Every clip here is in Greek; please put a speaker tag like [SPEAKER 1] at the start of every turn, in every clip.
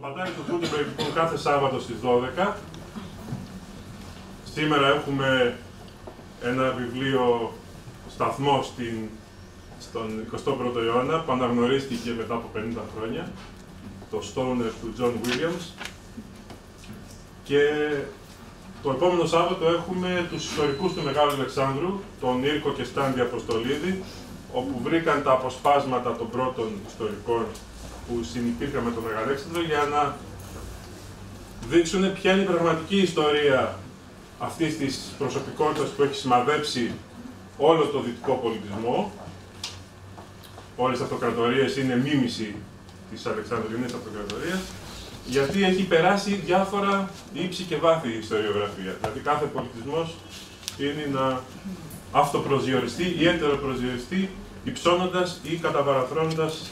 [SPEAKER 1] πατάρι του Gutenberg λοιπόν κάθε Σάββατο στις 12. Σήμερα έχουμε ένα βιβλίο σταθμό στην, στον 21ο αιώνα που αναγνωρίστηκε μετά από 50 χρόνια, το Stoner του John Williams. Και το επόμενο Σάββατο έχουμε τους ιστορικούς του Μεγάλου Αλεξάνδρου, τον Ήρκο και Στάνδη Αποστολίδη, όπου βρήκαν τα αποσπάσματα των πρώτων ιστορικών που συνεπήρχαν με τον Μεγαλέξανδρο για να δείξουν ποια είναι η πραγματική ιστορία αυτής της προσωπικότητας που έχει σημαδέψει όλο το δυτικό πολιτισμό. Όλες οι αυτοκρατορίες είναι μίμηση της Αλεξανδρινής αυτοκρατορίας, γιατί έχει περάσει διάφορα ύψη και βάθη η ιστοριογραφία. Δηλαδή κάθε πολιτισμός είναι να αυτοπροσδιοριστεί ή εντεροπροσδιοριστεί υψώνοντας ή καταπαραθρώνοντας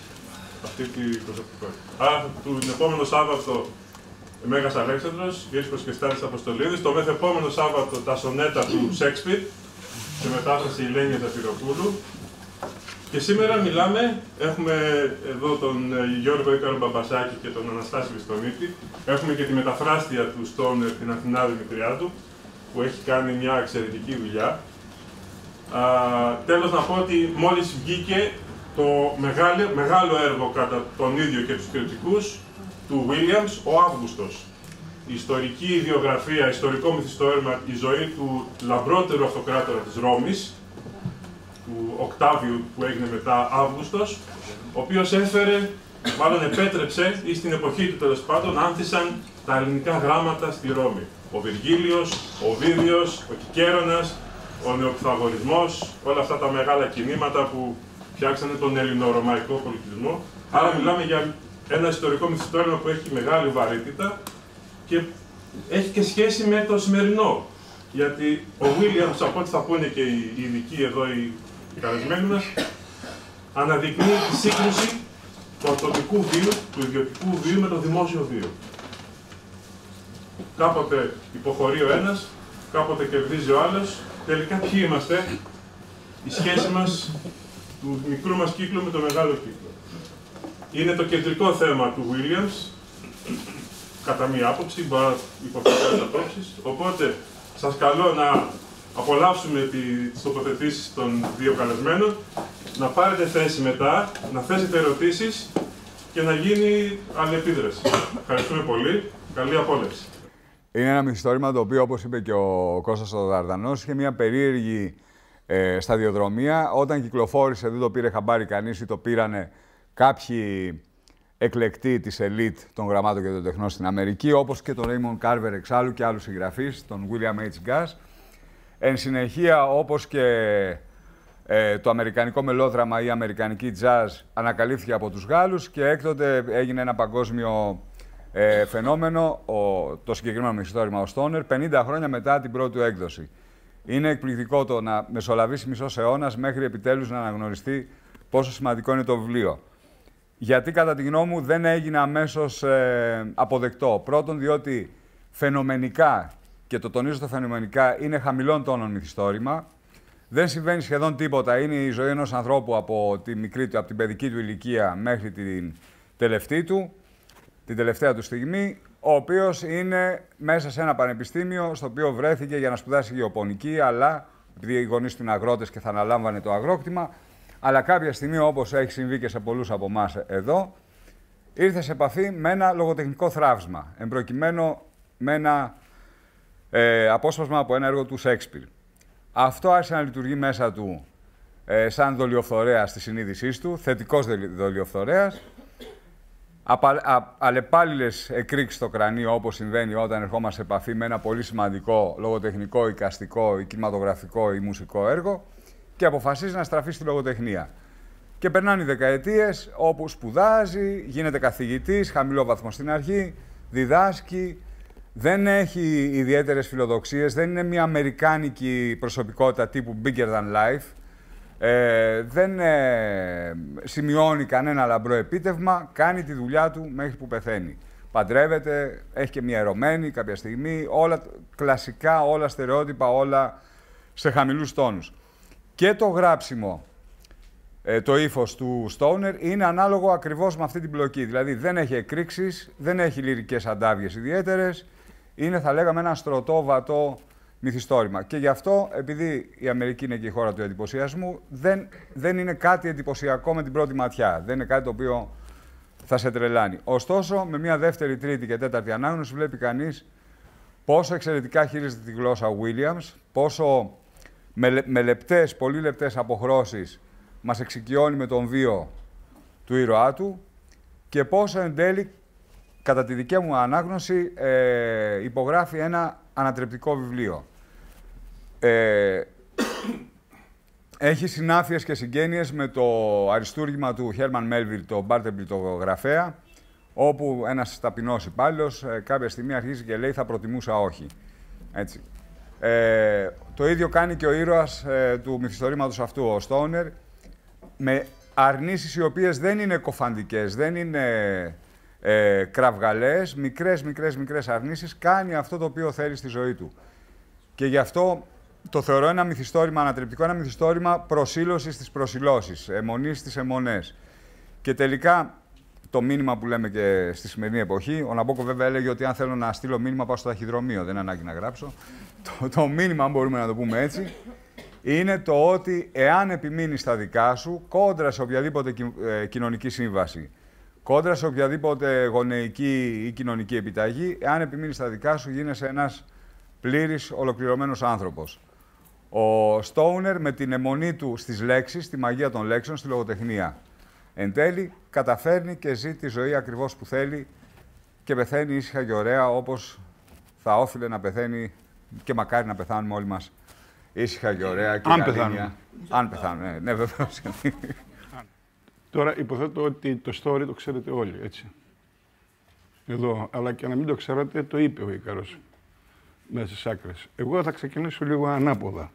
[SPEAKER 1] αυτή την προσωπικότητα. Άρα, τον επόμενο Σάββατο Μέγας Αλέξανδρος, Ρίσκος και Στάνης Αποστολίδης, το μεθεπόμενο Σάββατο τα σονέτα του Σέξπιρ, σε μετάφραση Ηλένια Ζαφυροπούλου. Και σήμερα μιλάμε, έχουμε εδώ τον ε, Γιώργο Ίκαρο Μπαμπασάκη και τον Αναστάση Βιστονίτη. Έχουμε και τη μεταφράστια του Στόνερ, την Αθηνά Δημητριάδου, που έχει κάνει μια εξαιρετική δουλειά. Α, τέλος να πω ότι μόλις βγήκε το μεγάλο, μεγάλο έργο κατά τον ίδιο και τους κριτικούς του Williams, ο Αύγουστος. Η ιστορική ιδιογραφία, ιστορικό μυθιστόρημα, η ζωή του λαμπρότερου αυτοκράτορα της Ρώμης, του Οκτάβιου που έγινε μετά Αύγουστος, ο οποίος έφερε, μάλλον επέτρεψε, ή στην εποχή του τέλος πάντων, άνθησαν τα ελληνικά γράμματα στη Ρώμη. Ο Βυργίλιος, ο Βίδιος, ο Κικέρονας, ο νεοπιθαγορισμός, όλα αυτά τα μεγάλα κινήματα που φτιάξανε τον ελληνορωμαϊκό πολιτισμό. Άρα μιλάμε για ένα ιστορικό μυθιστόρημα που έχει μεγάλη βαρύτητα και έχει και σχέση με το σημερινό. Γιατί ο Williams, από ό,τι θα πούνε και οι ειδικοί εδώ, οι καλεσμένοι μας, αναδεικνύει τη σύγκρουση του ατομικού βίου, του ιδιωτικού βίου με το δημόσιο βίο. Κάποτε υποχωρεί ο ένας, κάποτε κερδίζει ο άλλος. Τελικά ποιοι είμαστε, η σχέση μας του μικρού μας κύκλου με το μεγάλο κύκλο. Είναι το κεντρικό θέμα του Williams, κατά μία άποψη, μπορεί να υποθέτει απόψεις. Οπότε, σας καλώ να απολαύσουμε τις τοποθετήσεις των δύο καλεσμένων, να πάρετε θέση μετά, να θέσετε ερωτήσεις και να γίνει αλληλεπίδραση. Ευχαριστούμε πολύ. Καλή απόλαυση.
[SPEAKER 2] Είναι ένα μυθιστόρημα το οποίο, όπως είπε και ο Κώστας ο Δαρδανός, είχε μια περίεργη ε, σταδιοδρομία. Όταν κυκλοφόρησε, δεν το πήρε χαμπάρι κανείς ή το πήρανε κάποιοι εκλεκτοί της ελίτ των γραμμάτων και των τεχνών στην Αμερική, όπως και τον Raymond Carver εξάλλου και άλλους συγγραφείς, τον William H. Gass. Εν συνεχεία, όπως και ε, το αμερικανικό μελόδραμα ή η αμερικανική jazz ανακαλύφθηκε από τους Γάλλους και έκτοτε έγινε ένα παγκόσμιο ε, φαινόμενο, ο, το συγκεκριμένο μυθιστόρημα ο Stoner, 50 χρόνια μετά την πρώτη έκδοση. Είναι εκπληκτικό το να μεσολαβήσει μισός αιώνας μέχρι επιτέλους να αναγνωριστεί πόσο σημαντικό είναι το βιβλίο. Γιατί κατά τη γνώμη μου δεν έγινε αμέσως ε, αποδεκτό. Πρώτον, διότι φαινομενικά, και το τονίζω το φαινομενικά, είναι χαμηλών τόνων μυθιστόρημα. Δεν συμβαίνει σχεδόν τίποτα. Είναι η ζωή ενός ανθρώπου από, τη μικρή, από την παιδική του ηλικία μέχρι την τελευταία του, την τελευταία του στιγμή ο οποίος είναι μέσα σε ένα πανεπιστήμιο στο οποίο βρέθηκε για να σπουδάσει γεωπονική, αλλά επειδή οι γονείς του είναι αγρότες και θα αναλάμβανε το αγρόκτημα, αλλά κάποια στιγμή, όπως έχει συμβεί και σε πολλούς από εμάς εδώ, ήρθε σε επαφή με ένα λογοτεχνικό θράψμα. Εμπροκειμένο με ένα ε, απόσπασμα από ένα έργο του Σέξπιρ. Αυτό άρχισε να λειτουργεί μέσα του ε, σαν δολιοφθορέας στη συνείδησή του, θετικός δολιοφθορέας, Αλλεπάλληλες εκρήξεις στο κρανίο, όπως συμβαίνει όταν ερχόμαστε σε επαφή με ένα πολύ σημαντικό λογοτεχνικό, οικαστικό, ή κινηματογραφικό ή μουσικό έργο και αποφασίζει να στραφεί στη λογοτεχνία. Και περνάνε οι δεκαετίες όπου σπουδάζει, γίνεται καθηγητής, χαμηλό βαθμό στην αρχή, διδάσκει, δεν έχει ιδιαίτερες φιλοδοξίες, δεν είναι μια αμερικάνικη προσωπικότητα τύπου bigger than life. Ε, δεν ε, σημειώνει κανένα λαμπρό επίτευγμα, κάνει τη δουλειά του μέχρι που πεθαίνει. Παντρεύεται, έχει και μια ερωμένη κάποια στιγμή, όλα κλασικά, όλα στερεότυπα, όλα σε χαμηλούς τόνους. Και το γράψιμο ε, το ύφος του Stoner είναι ανάλογο ακριβώς με αυτή την πλοκή. Δηλαδή δεν έχει εκρήξεις, δεν έχει λυρικές αντάβιες ιδιαίτερες, είναι θα λέγαμε ένα στρωτό, βατό μυθιστόρημα. Και γι' αυτό, επειδή η Αμερική είναι και η χώρα του εντυπωσιασμού, δεν, δεν είναι κάτι εντυπωσιακό με την πρώτη ματιά. Δεν είναι κάτι το οποίο θα σε τρελάνει. Ωστόσο, με μια δεύτερη, τρίτη και τέταρτη ανάγνωση βλέπει κανείς πόσο εξαιρετικά χειρίζεται τη γλώσσα ο Williams, πόσο με, με λεπτές, πολύ λεπτές αποχρώσεις μας εξοικειώνει με τον βίο του ήρωά του και πόσο εν τέλει, κατά τη δική μου ανάγνωση, ε, υπογράφει ένα ανατρεπτικό βιβλίο. Ε, έχει συνάφειες και συγγένειες με το αριστούργημα του Χέρμαν Μέλβιλ, το Μπάρτεμπλ, το γραφέα, όπου ένας ταπεινός υπάλληλος ε, κάποια στιγμή αρχίζει και λέει θα προτιμούσα όχι. Έτσι. Ε, το ίδιο κάνει και ο ήρωας ε, του μυθιστορήματος αυτού, ο Στόνερ, με αρνήσεις οι οποίες δεν είναι κοφαντικές, δεν είναι ε, κραυγαλές, μικρές, μικρές, μικρές αρνήσεις, κάνει αυτό το οποίο θέλει στη ζωή του. Και γι' αυτό το θεωρώ ένα μυθιστόρημα ανατρεπτικό, ένα μυθιστόρημα προσήλωσης στις προσιλώσεις, αιμονής στις αιμονές. Και τελικά το μήνυμα που λέμε και στη σημερινή εποχή, ο Ναμπόκο βέβαια έλεγε ότι αν θέλω να στείλω μήνυμα πάω στο ταχυδρομείο, δεν είναι ανάγκη να γράψω. Το, το μήνυμα, αν μπορούμε να το πούμε έτσι, είναι το ότι εάν επιμείνεις στα δικά σου, κόντρα σε οποιαδήποτε ε, κοινωνική σύμβαση, κόντρα σε οποιαδήποτε γονεϊκή ή κοινωνική επιταγή, εάν επιμείνεις στα δικά σου, γίνεσαι ένας πλήρης ολοκληρωμένος άνθρωπος. Ο Στόουνερ με την αιμονή του στις λέξεις, τη μαγεία των λέξεων, στη λογοτεχνία. Εν τέλει, καταφέρνει και ζει τη ζωή ακριβώς που θέλει και πεθαίνει ήσυχα και ωραία όπως θα όφιλε να πεθαίνει και μακάρι να πεθάνουμε όλοι μας ήσυχα και ωραία και
[SPEAKER 3] Αν πεθάνουμε.
[SPEAKER 2] Αν πεθάνουμε, ναι, ναι βεβαίως.
[SPEAKER 3] Τώρα υποθέτω ότι το story το ξέρετε όλοι, έτσι. Εδώ, αλλά και να μην το ξέρατε, το είπε ο Ίκαρος μέσα στις άκρες. Εγώ θα ξεκινήσω λίγο ανάποδα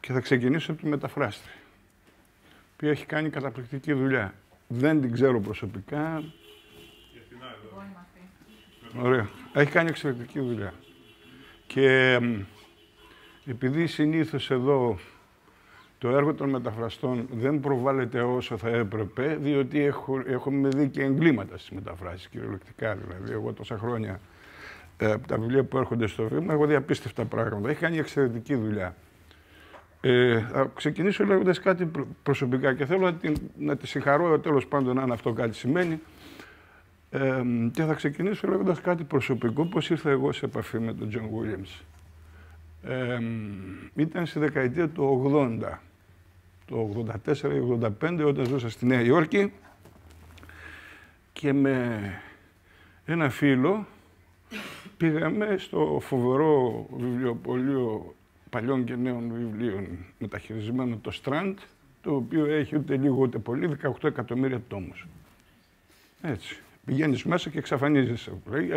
[SPEAKER 3] και θα ξεκινήσω από τη μεταφράστρια, που έχει κάνει καταπληκτική δουλειά. Δεν την ξέρω προσωπικά. Ωραία. Έχει κάνει εξαιρετική δουλειά. Και επειδή συνήθως εδώ το έργο των μεταφραστών δεν προβάλλεται όσο θα έπρεπε, διότι έχω, έχουμε δει και εγκλήματα στις μεταφράσεις, κυριολεκτικά δηλαδή. Εγώ τόσα χρόνια ε, από τα βιβλία που έρχονται στο βήμα, έχω δει απίστευτα πράγματα. Έχει κάνει εξαιρετική δουλειά. Ε, θα ξεκινήσω λέγοντας κάτι προσωπικά και θέλω να, την, να τη συγχαρώ τέλος πάντων αν αυτό κάτι σημαίνει. Ε, και θα ξεκινήσω λέγοντας κάτι προσωπικό, πώς ήρθα εγώ σε επαφή με τον Τζον Williams. Ε, ήταν στη δεκαετία του 80, το 84-85, όταν ζούσα στη Νέα Υόρκη και με ένα φίλο πήγαμε στο φοβερό βιβλιοπωλείο παλιών και νέων βιβλίων μεταχειρισμένων, το Strand, το οποίο έχει ούτε λίγο ούτε πολύ 18 εκατομμύρια τόμους. Έτσι. Πηγαίνεις μέσα και εξαφανίζεσαι.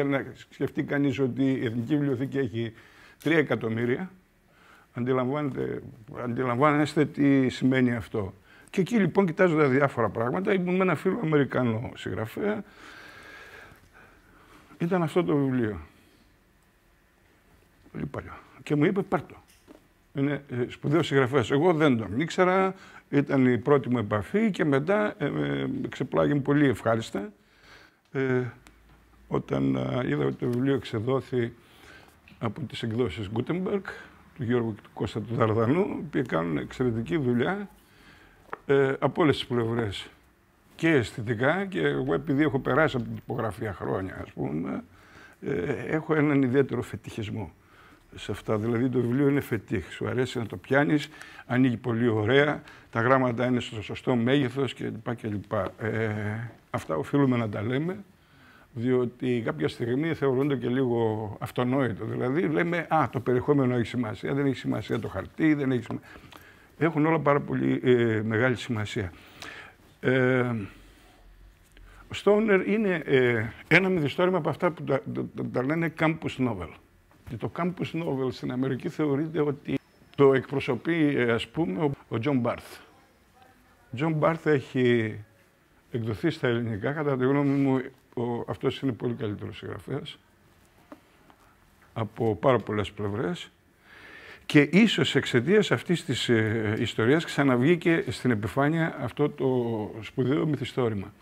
[SPEAKER 3] Να σκεφτεί κανείς ότι η Εθνική Βιβλιοθήκη έχει 3 εκατομμύρια. Αντιλαμβάνεστε τι σημαίνει αυτό. Και εκεί λοιπόν κοιτάζοντα διάφορα πράγματα, ήμουν με ένα φίλο Αμερικανό συγγραφέα. Ήταν αυτό το βιβλίο. Πολύ παλιό. Και μου είπε πάρ' το. Είναι ε, σπουδαίος συγγραφέας. Εγώ δεν τον ήξερα, ήταν η πρώτη μου επαφή και μετά ε, ε, ξεπλάγει πολύ ευχάριστα. Ε, όταν ε, είδα ότι το βιβλίο εξεδόθη από τις εκδόσεις Gutenberg, του Γιώργου και του Κώστα του Δαρδανού, που κάνουν εξαιρετική δουλειά ε, από όλες τις πλευρές και αισθητικά και εγώ επειδή έχω περάσει από την τυπογραφία χρόνια, ας πούμε, ε, έχω έναν ιδιαίτερο φετιχισμό σε αυτά. Δηλαδή το βιβλίο είναι φετίχ. Σου αρέσει να το πιάνεις, ανοίγει πολύ ωραία, τα γράμματα είναι στο σωστό μέγεθος κλπ. κλπ. Ε, αυτά οφείλουμε να τα λέμε, διότι κάποια στιγμή θεωρούνται και λίγο αυτονόητο. Δηλαδή λέμε, Α, το περιεχόμενο έχει σημασία, δεν έχει σημασία το χαρτί, δεν έχει σημασία. Έχουν όλα πάρα πολύ ε, μεγάλη σημασία. Ε, ο Στόνερ είναι ε, ένα μυθιστόρημα από αυτά που τα, τα, τα λένε campus novel. Και το campus novel στην Αμερική θεωρείται ότι το εκπροσωπεί, ε, ας πούμε, ο Τζον Μπάρθ. Ο Τζον Μπάρθ έχει εκδοθεί στα ελληνικά. Κατά τη γνώμη μου, ο, αυτός είναι πολύ καλύτερος συγγραφέας από πάρα πολλές πλευρές. Και ίσως εξαιτίας αυτής της ε, ιστορίας ξαναβγήκε στην επιφάνεια αυτό το σπουδαίο μυθιστόρημα.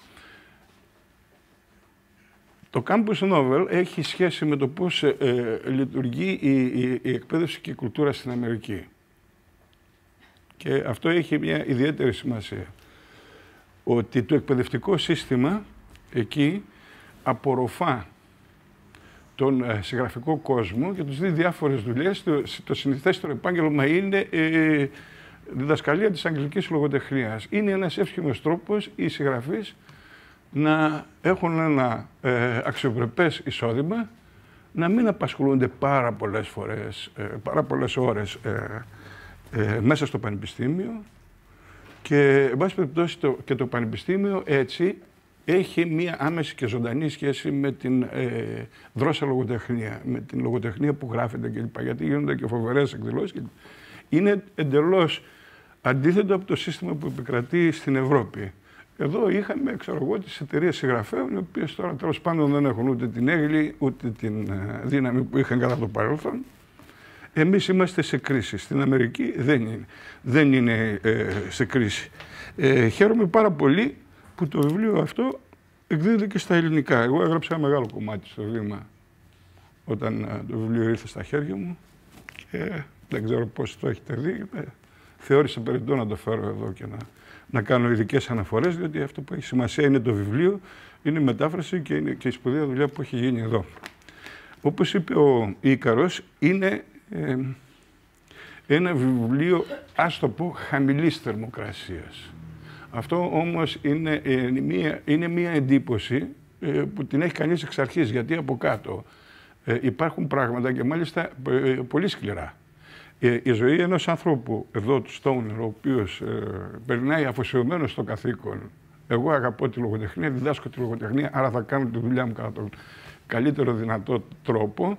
[SPEAKER 3] Το Campus Novel έχει σχέση με το πώς ε, ε, λειτουργεί η, η, η, εκπαίδευση και η κουλτούρα στην Αμερική. Και αυτό έχει μια ιδιαίτερη σημασία. Ότι το εκπαιδευτικό σύστημα εκεί απορροφά τον ε, συγγραφικό κόσμο και τους δει διάφορες δουλειές. Το, το συνηθέστερο επάγγελμα είναι ε, διδασκαλία της αγγλικής λογοτεχνίας. Είναι ένας εύχημος τρόπος οι συγγραφείς να έχουν ένα ε, αξιοπρεπές εισόδημα, να μην απασχολούνται πάρα πολλές φορές, ε, πάρα πολλές ώρες ε, μέσα στο πανεπιστήμιο και, εν πάση περιπτώσει, το, και το πανεπιστήμιο έτσι έχει μία άμεση και ζωντανή σχέση με την ε, δρόσα λογοτεχνία, με την λογοτεχνία που γράφεται κλπ. Γιατί γίνονται και φοβερές εκδηλώσεις. Είναι εντελώς αντίθετο από το σύστημα που επικρατεί στην Ευρώπη. Εδώ είχαμε, ξέρω εγώ, τις εταιρείες συγγραφέων, οι οποίες τώρα τέλος πάντων δεν έχουν ούτε την έγκλη, ούτε την ε, δύναμη που είχαν κατά το παρελθόν. Εμείς είμαστε σε κρίση. Στην Αμερική δεν είναι, δεν είναι ε, σε κρίση. Ε, χαίρομαι πάρα πολύ που το βιβλίο αυτό εκδίδεται και στα ελληνικά. Εγώ έγραψα ένα μεγάλο κομμάτι στο βήμα όταν ε, το βιβλίο ήρθε στα χέρια μου και δεν ξέρω πώς το έχετε δει. Ε, θεώρησα περιττό να το φέρω εδώ και να, να κάνω ειδικές αναφορές, διότι αυτό που έχει σημασία είναι το βιβλίο, είναι η μετάφραση και, είναι και η σπουδαία δουλειά που έχει γίνει εδώ. Όπως είπε ο Ίκαρος, είναι ε, ένα βιβλίο, ας το πω, χαμηλής θερμοκρασίας. Αυτό όμως είναι, ε, μία, είναι μία εντύπωση ε, που την έχει κανείς εξ αρχής, γιατί από κάτω ε, υπάρχουν πράγματα και μάλιστα πολύ σκληρά. η ζωή ενός ανθρώπου, εδώ του Στόουνερ, ο οποίος περνάει αφοσιωμένος στο καθήκον, εγώ αγαπώ τη λογοτεχνία, διδάσκω τη λογοτεχνία, άρα θα κάνω τη δουλειά μου κατά τον καλύτερο δυνατό τρόπο,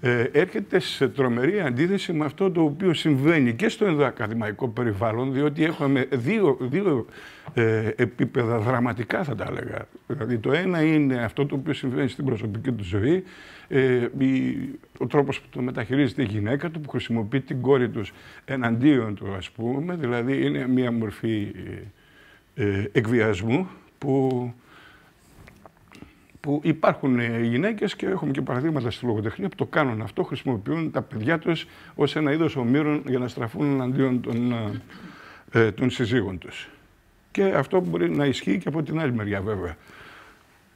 [SPEAKER 3] ε, έρχεται σε τρομερή αντίθεση με αυτό το οποίο συμβαίνει και στο ενδοακαδημαϊκό περιβάλλον, διότι έχουμε δύο, δύο ε, επίπεδα δραματικά θα τα έλεγα. Δηλαδή το ένα είναι αυτό το οποίο συμβαίνει στην προσωπική του ζωή, ε, ο τρόπος που το μεταχειρίζεται η γυναίκα του, που χρησιμοποιεί την κόρη τους εναντίον του ας πούμε, δηλαδή είναι μια μορφή ε, εκβιασμού που που υπάρχουν ε, γυναίκες και έχουμε και παραδείγματα στη λογοτεχνία που το κάνουν αυτό, χρησιμοποιούν τα παιδιά τους ως ένα είδος ομήρων για να στραφούν εναντίον των, ε, ε των συζύγων τους. Και αυτό μπορεί να ισχύει και από την άλλη μεριά, βέβαια.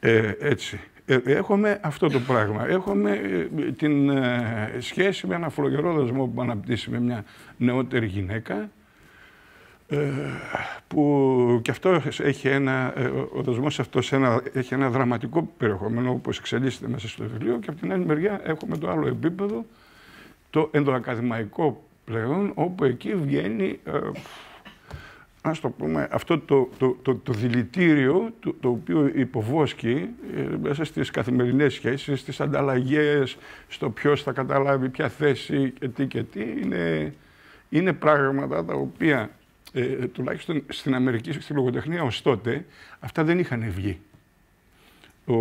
[SPEAKER 3] Ε, έτσι. Ε, έχουμε αυτό το πράγμα. Έχουμε την σχέση με ένα φλογερό δεσμό που αναπτύσσει με μια νεότερη γυναίκα, ε, που και αυτό έχει ένα, ε, ο δοσμός αυτός ένα, έχει ένα δραματικό περιεχόμενο όπως εξελίσσεται μέσα στο βιβλίο και από την άλλη μεριά έχουμε το άλλο επίπεδο, το ενδοακαδημαϊκό πλέον, όπου εκεί βγαίνει, ε, ας το πούμε, αυτό το, το, το, το δηλητήριο το, το οποίο υποβόσκει ε, μέσα στις καθημερινές σχέσεις, στις ανταλλαγές, στο ποιος θα καταλάβει ποια θέση και τι και τι, είναι, είναι πράγματα τα οποία ε, τουλάχιστον στην Αμερική, στη λογοτεχνία ως τότε, αυτά δεν είχαν βγει. Ο,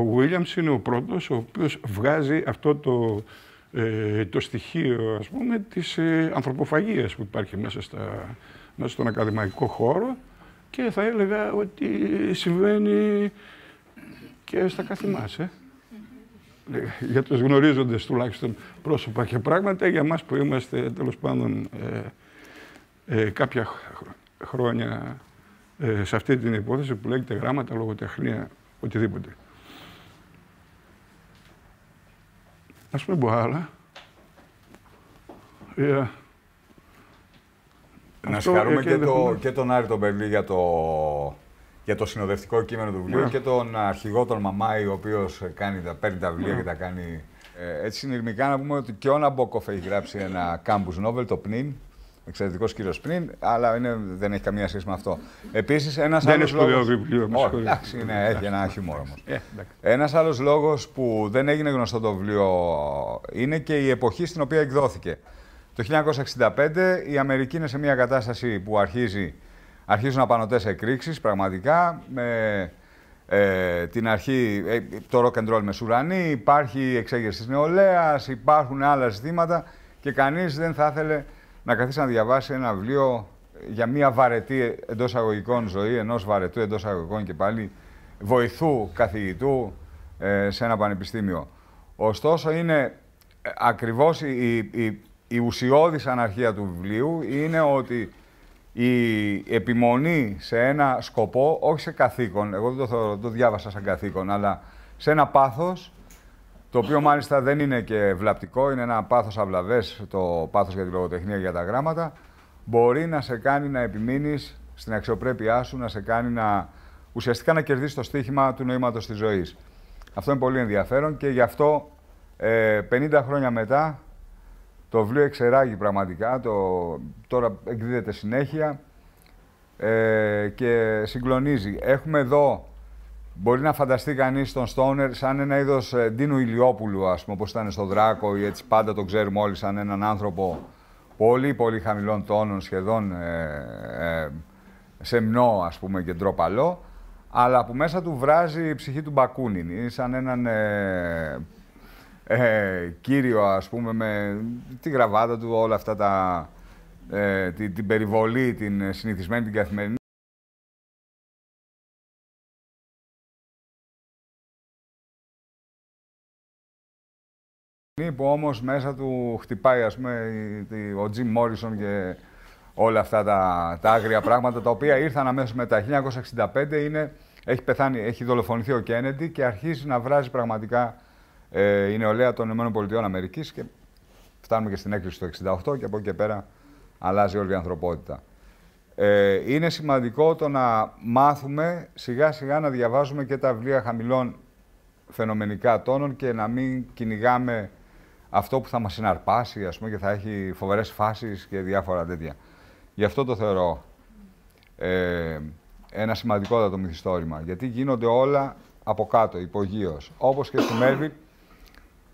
[SPEAKER 3] ο Williams είναι ο πρώτος ο οποίος βγάζει αυτό το, ε, το στοιχείο, ας πούμε, της ε, ανθρωποφαγίας που υπάρχει μέσα, στα, μέσα στον ακαδημαϊκό χώρο και θα έλεγα ότι συμβαίνει και στα καθημάς, ε. Για τους γνωρίζοντες τουλάχιστον πρόσωπα και πράγματα, για μας που είμαστε τέλος πάντων ε, ε, κάποια χρόνια ε, σε αυτή την υπόθεση που λέγεται γράμματα, λογοτεχνία, οτιδήποτε. Ας πούμε πω άλλα.
[SPEAKER 2] Yeah. Να συγχαρούμε και, το, και τον Άρη τον Μπερλή για το, για το συνοδευτικό κείμενο του βιβλίου yeah. και τον αρχηγό τον Μαμάη, ο οποίος κάνει, παίρνει τα βιβλία yeah. και τα κάνει... Ε, έτσι συνειρμικά να πούμε ότι και ο Ναμπόκοφ έχει γράψει ένα campus novel, το ΠΝΙΝ, Εξαιρετικός κύριος πριν, αλλά είναι, δεν έχει καμία σχέση με αυτό. Επίσης, ένας άλλος.
[SPEAKER 3] Δεν είναι σπουδαίο βιβλίο.
[SPEAKER 2] Όχι, εντάξει, ναι, έχει ένα χιούμορ όμως. Ε, ένας άλλος λόγος που δεν έγινε γνωστό το βιβλίο είναι και η εποχή στην οποία εκδόθηκε. Το 1965 η Αμερική είναι σε μια κατάσταση που αρχίζει, αρχίζουν απανοτές εκρήξεις πραγματικά με ε, την αρχή, ε, το rock and roll με σουρανί, υπάρχει εξέγερση της νεολαίας, υπάρχουν άλλα ζητήματα και κανείς δεν θα ήθελε να καθίσει να διαβάσει ένα βιβλίο για μια βαρετή εντός αγωγικών ζωή, ενός βαρετού εντός αγωγικών και πάλι βοηθού καθηγητού ε, σε ένα πανεπιστήμιο. Ωστόσο, είναι ε, ακριβώς η, η, η ουσιώδης αναρχία του βιβλίου είναι ότι η επιμονή σε ένα σκοπό, όχι σε καθήκον, εγώ δεν το, το διάβασα σαν καθήκον, αλλά σε ένα πάθος, το οποίο μάλιστα δεν είναι και βλαπτικό, είναι ένα πάθος αυλαβές, το πάθος για τη λογοτεχνία για τα γράμματα, μπορεί να σε κάνει να επιμείνεις στην αξιοπρέπειά σου, να σε κάνει να ουσιαστικά να κερδίσεις το στίχημα του νοήματος της ζωής. Αυτό είναι πολύ ενδιαφέρον και γι' αυτό ε, 50 χρόνια μετά το βιβλίο εξεράγει πραγματικά, το, τώρα εκδίδεται συνέχεια ε, και συγκλονίζει. Έχουμε εδώ, μπορεί να φανταστεί κανείς τον Στόνερ σαν ένα είδος ε, Ντίνου Ηλιόπουλου, ας πούμε, όπως ήταν στο Δράκο ή έτσι πάντα το ξέρουμε όλοι σαν έναν άνθρωπο πολύ πολύ χαμηλών τόνων, σχεδόν ε, ε, σεμνό ας πούμε και ντροπαλό, αλλά που μέσα του βράζει η ψυχή του Μπακούνιν. σαν έναν ε, ε, κύριο, ας πούμε, με τη γραβάτα του, όλα αυτά τα... Ε, την, την περιβολή, την συνηθισμένη, την καθημερινή. Που όμως μέσα του χτυπάει, ας πούμε, ο Τζιμ Μόρισον και όλα αυτά τα, τα άγρια πράγματα, τα οποία ήρθαν αμέσως μετά. 1965 είναι, έχει πεθάνει, έχει δολοφονηθεί ο Κέννεντι και αρχίζει να βράζει πραγματικά ε, η νεολαία των ΗΠΑ και φτάνουμε και στην έκκληση του 68 και από εκεί και πέρα αλλάζει όλη η ανθρωπότητα. Ε, είναι σημαντικό το να μάθουμε σιγά σιγά να διαβάζουμε και τα βιβλία χαμηλών φαινομενικά τόνων και να μην κυνηγάμε αυτό που θα μας συναρπάσει ας πούμε, και θα έχει φοβερές φάσεις και διάφορα τέτοια. Γι' αυτό το θεωρώ ε, ένα σημαντικότατο μυθιστόρημα, γιατί γίνονται όλα από κάτω, υπογείως. Όπως και στη Μέρβιλ,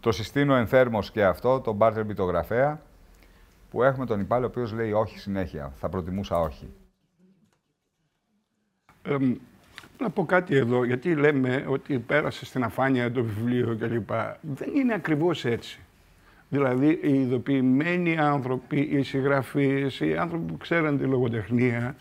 [SPEAKER 2] το συστήνω ενθέρμος και αυτό, τον Μπάρτερ Μπιτογραφέα, που έχουμε τον υπάλληλο ο οποίος λέει όχι συνέχεια, θα προτιμούσα όχι.
[SPEAKER 3] Ε, να πω κάτι εδώ, γιατί λέμε ότι πέρασε στην αφάνεια το βιβλίο κλπ. Δεν είναι ακριβώς έτσι. Δηλαδή, οι ειδοποιημένοι άνθρωποι, οι συγγραφείς, οι άνθρωποι που ξέραν τη λογοτεχνία,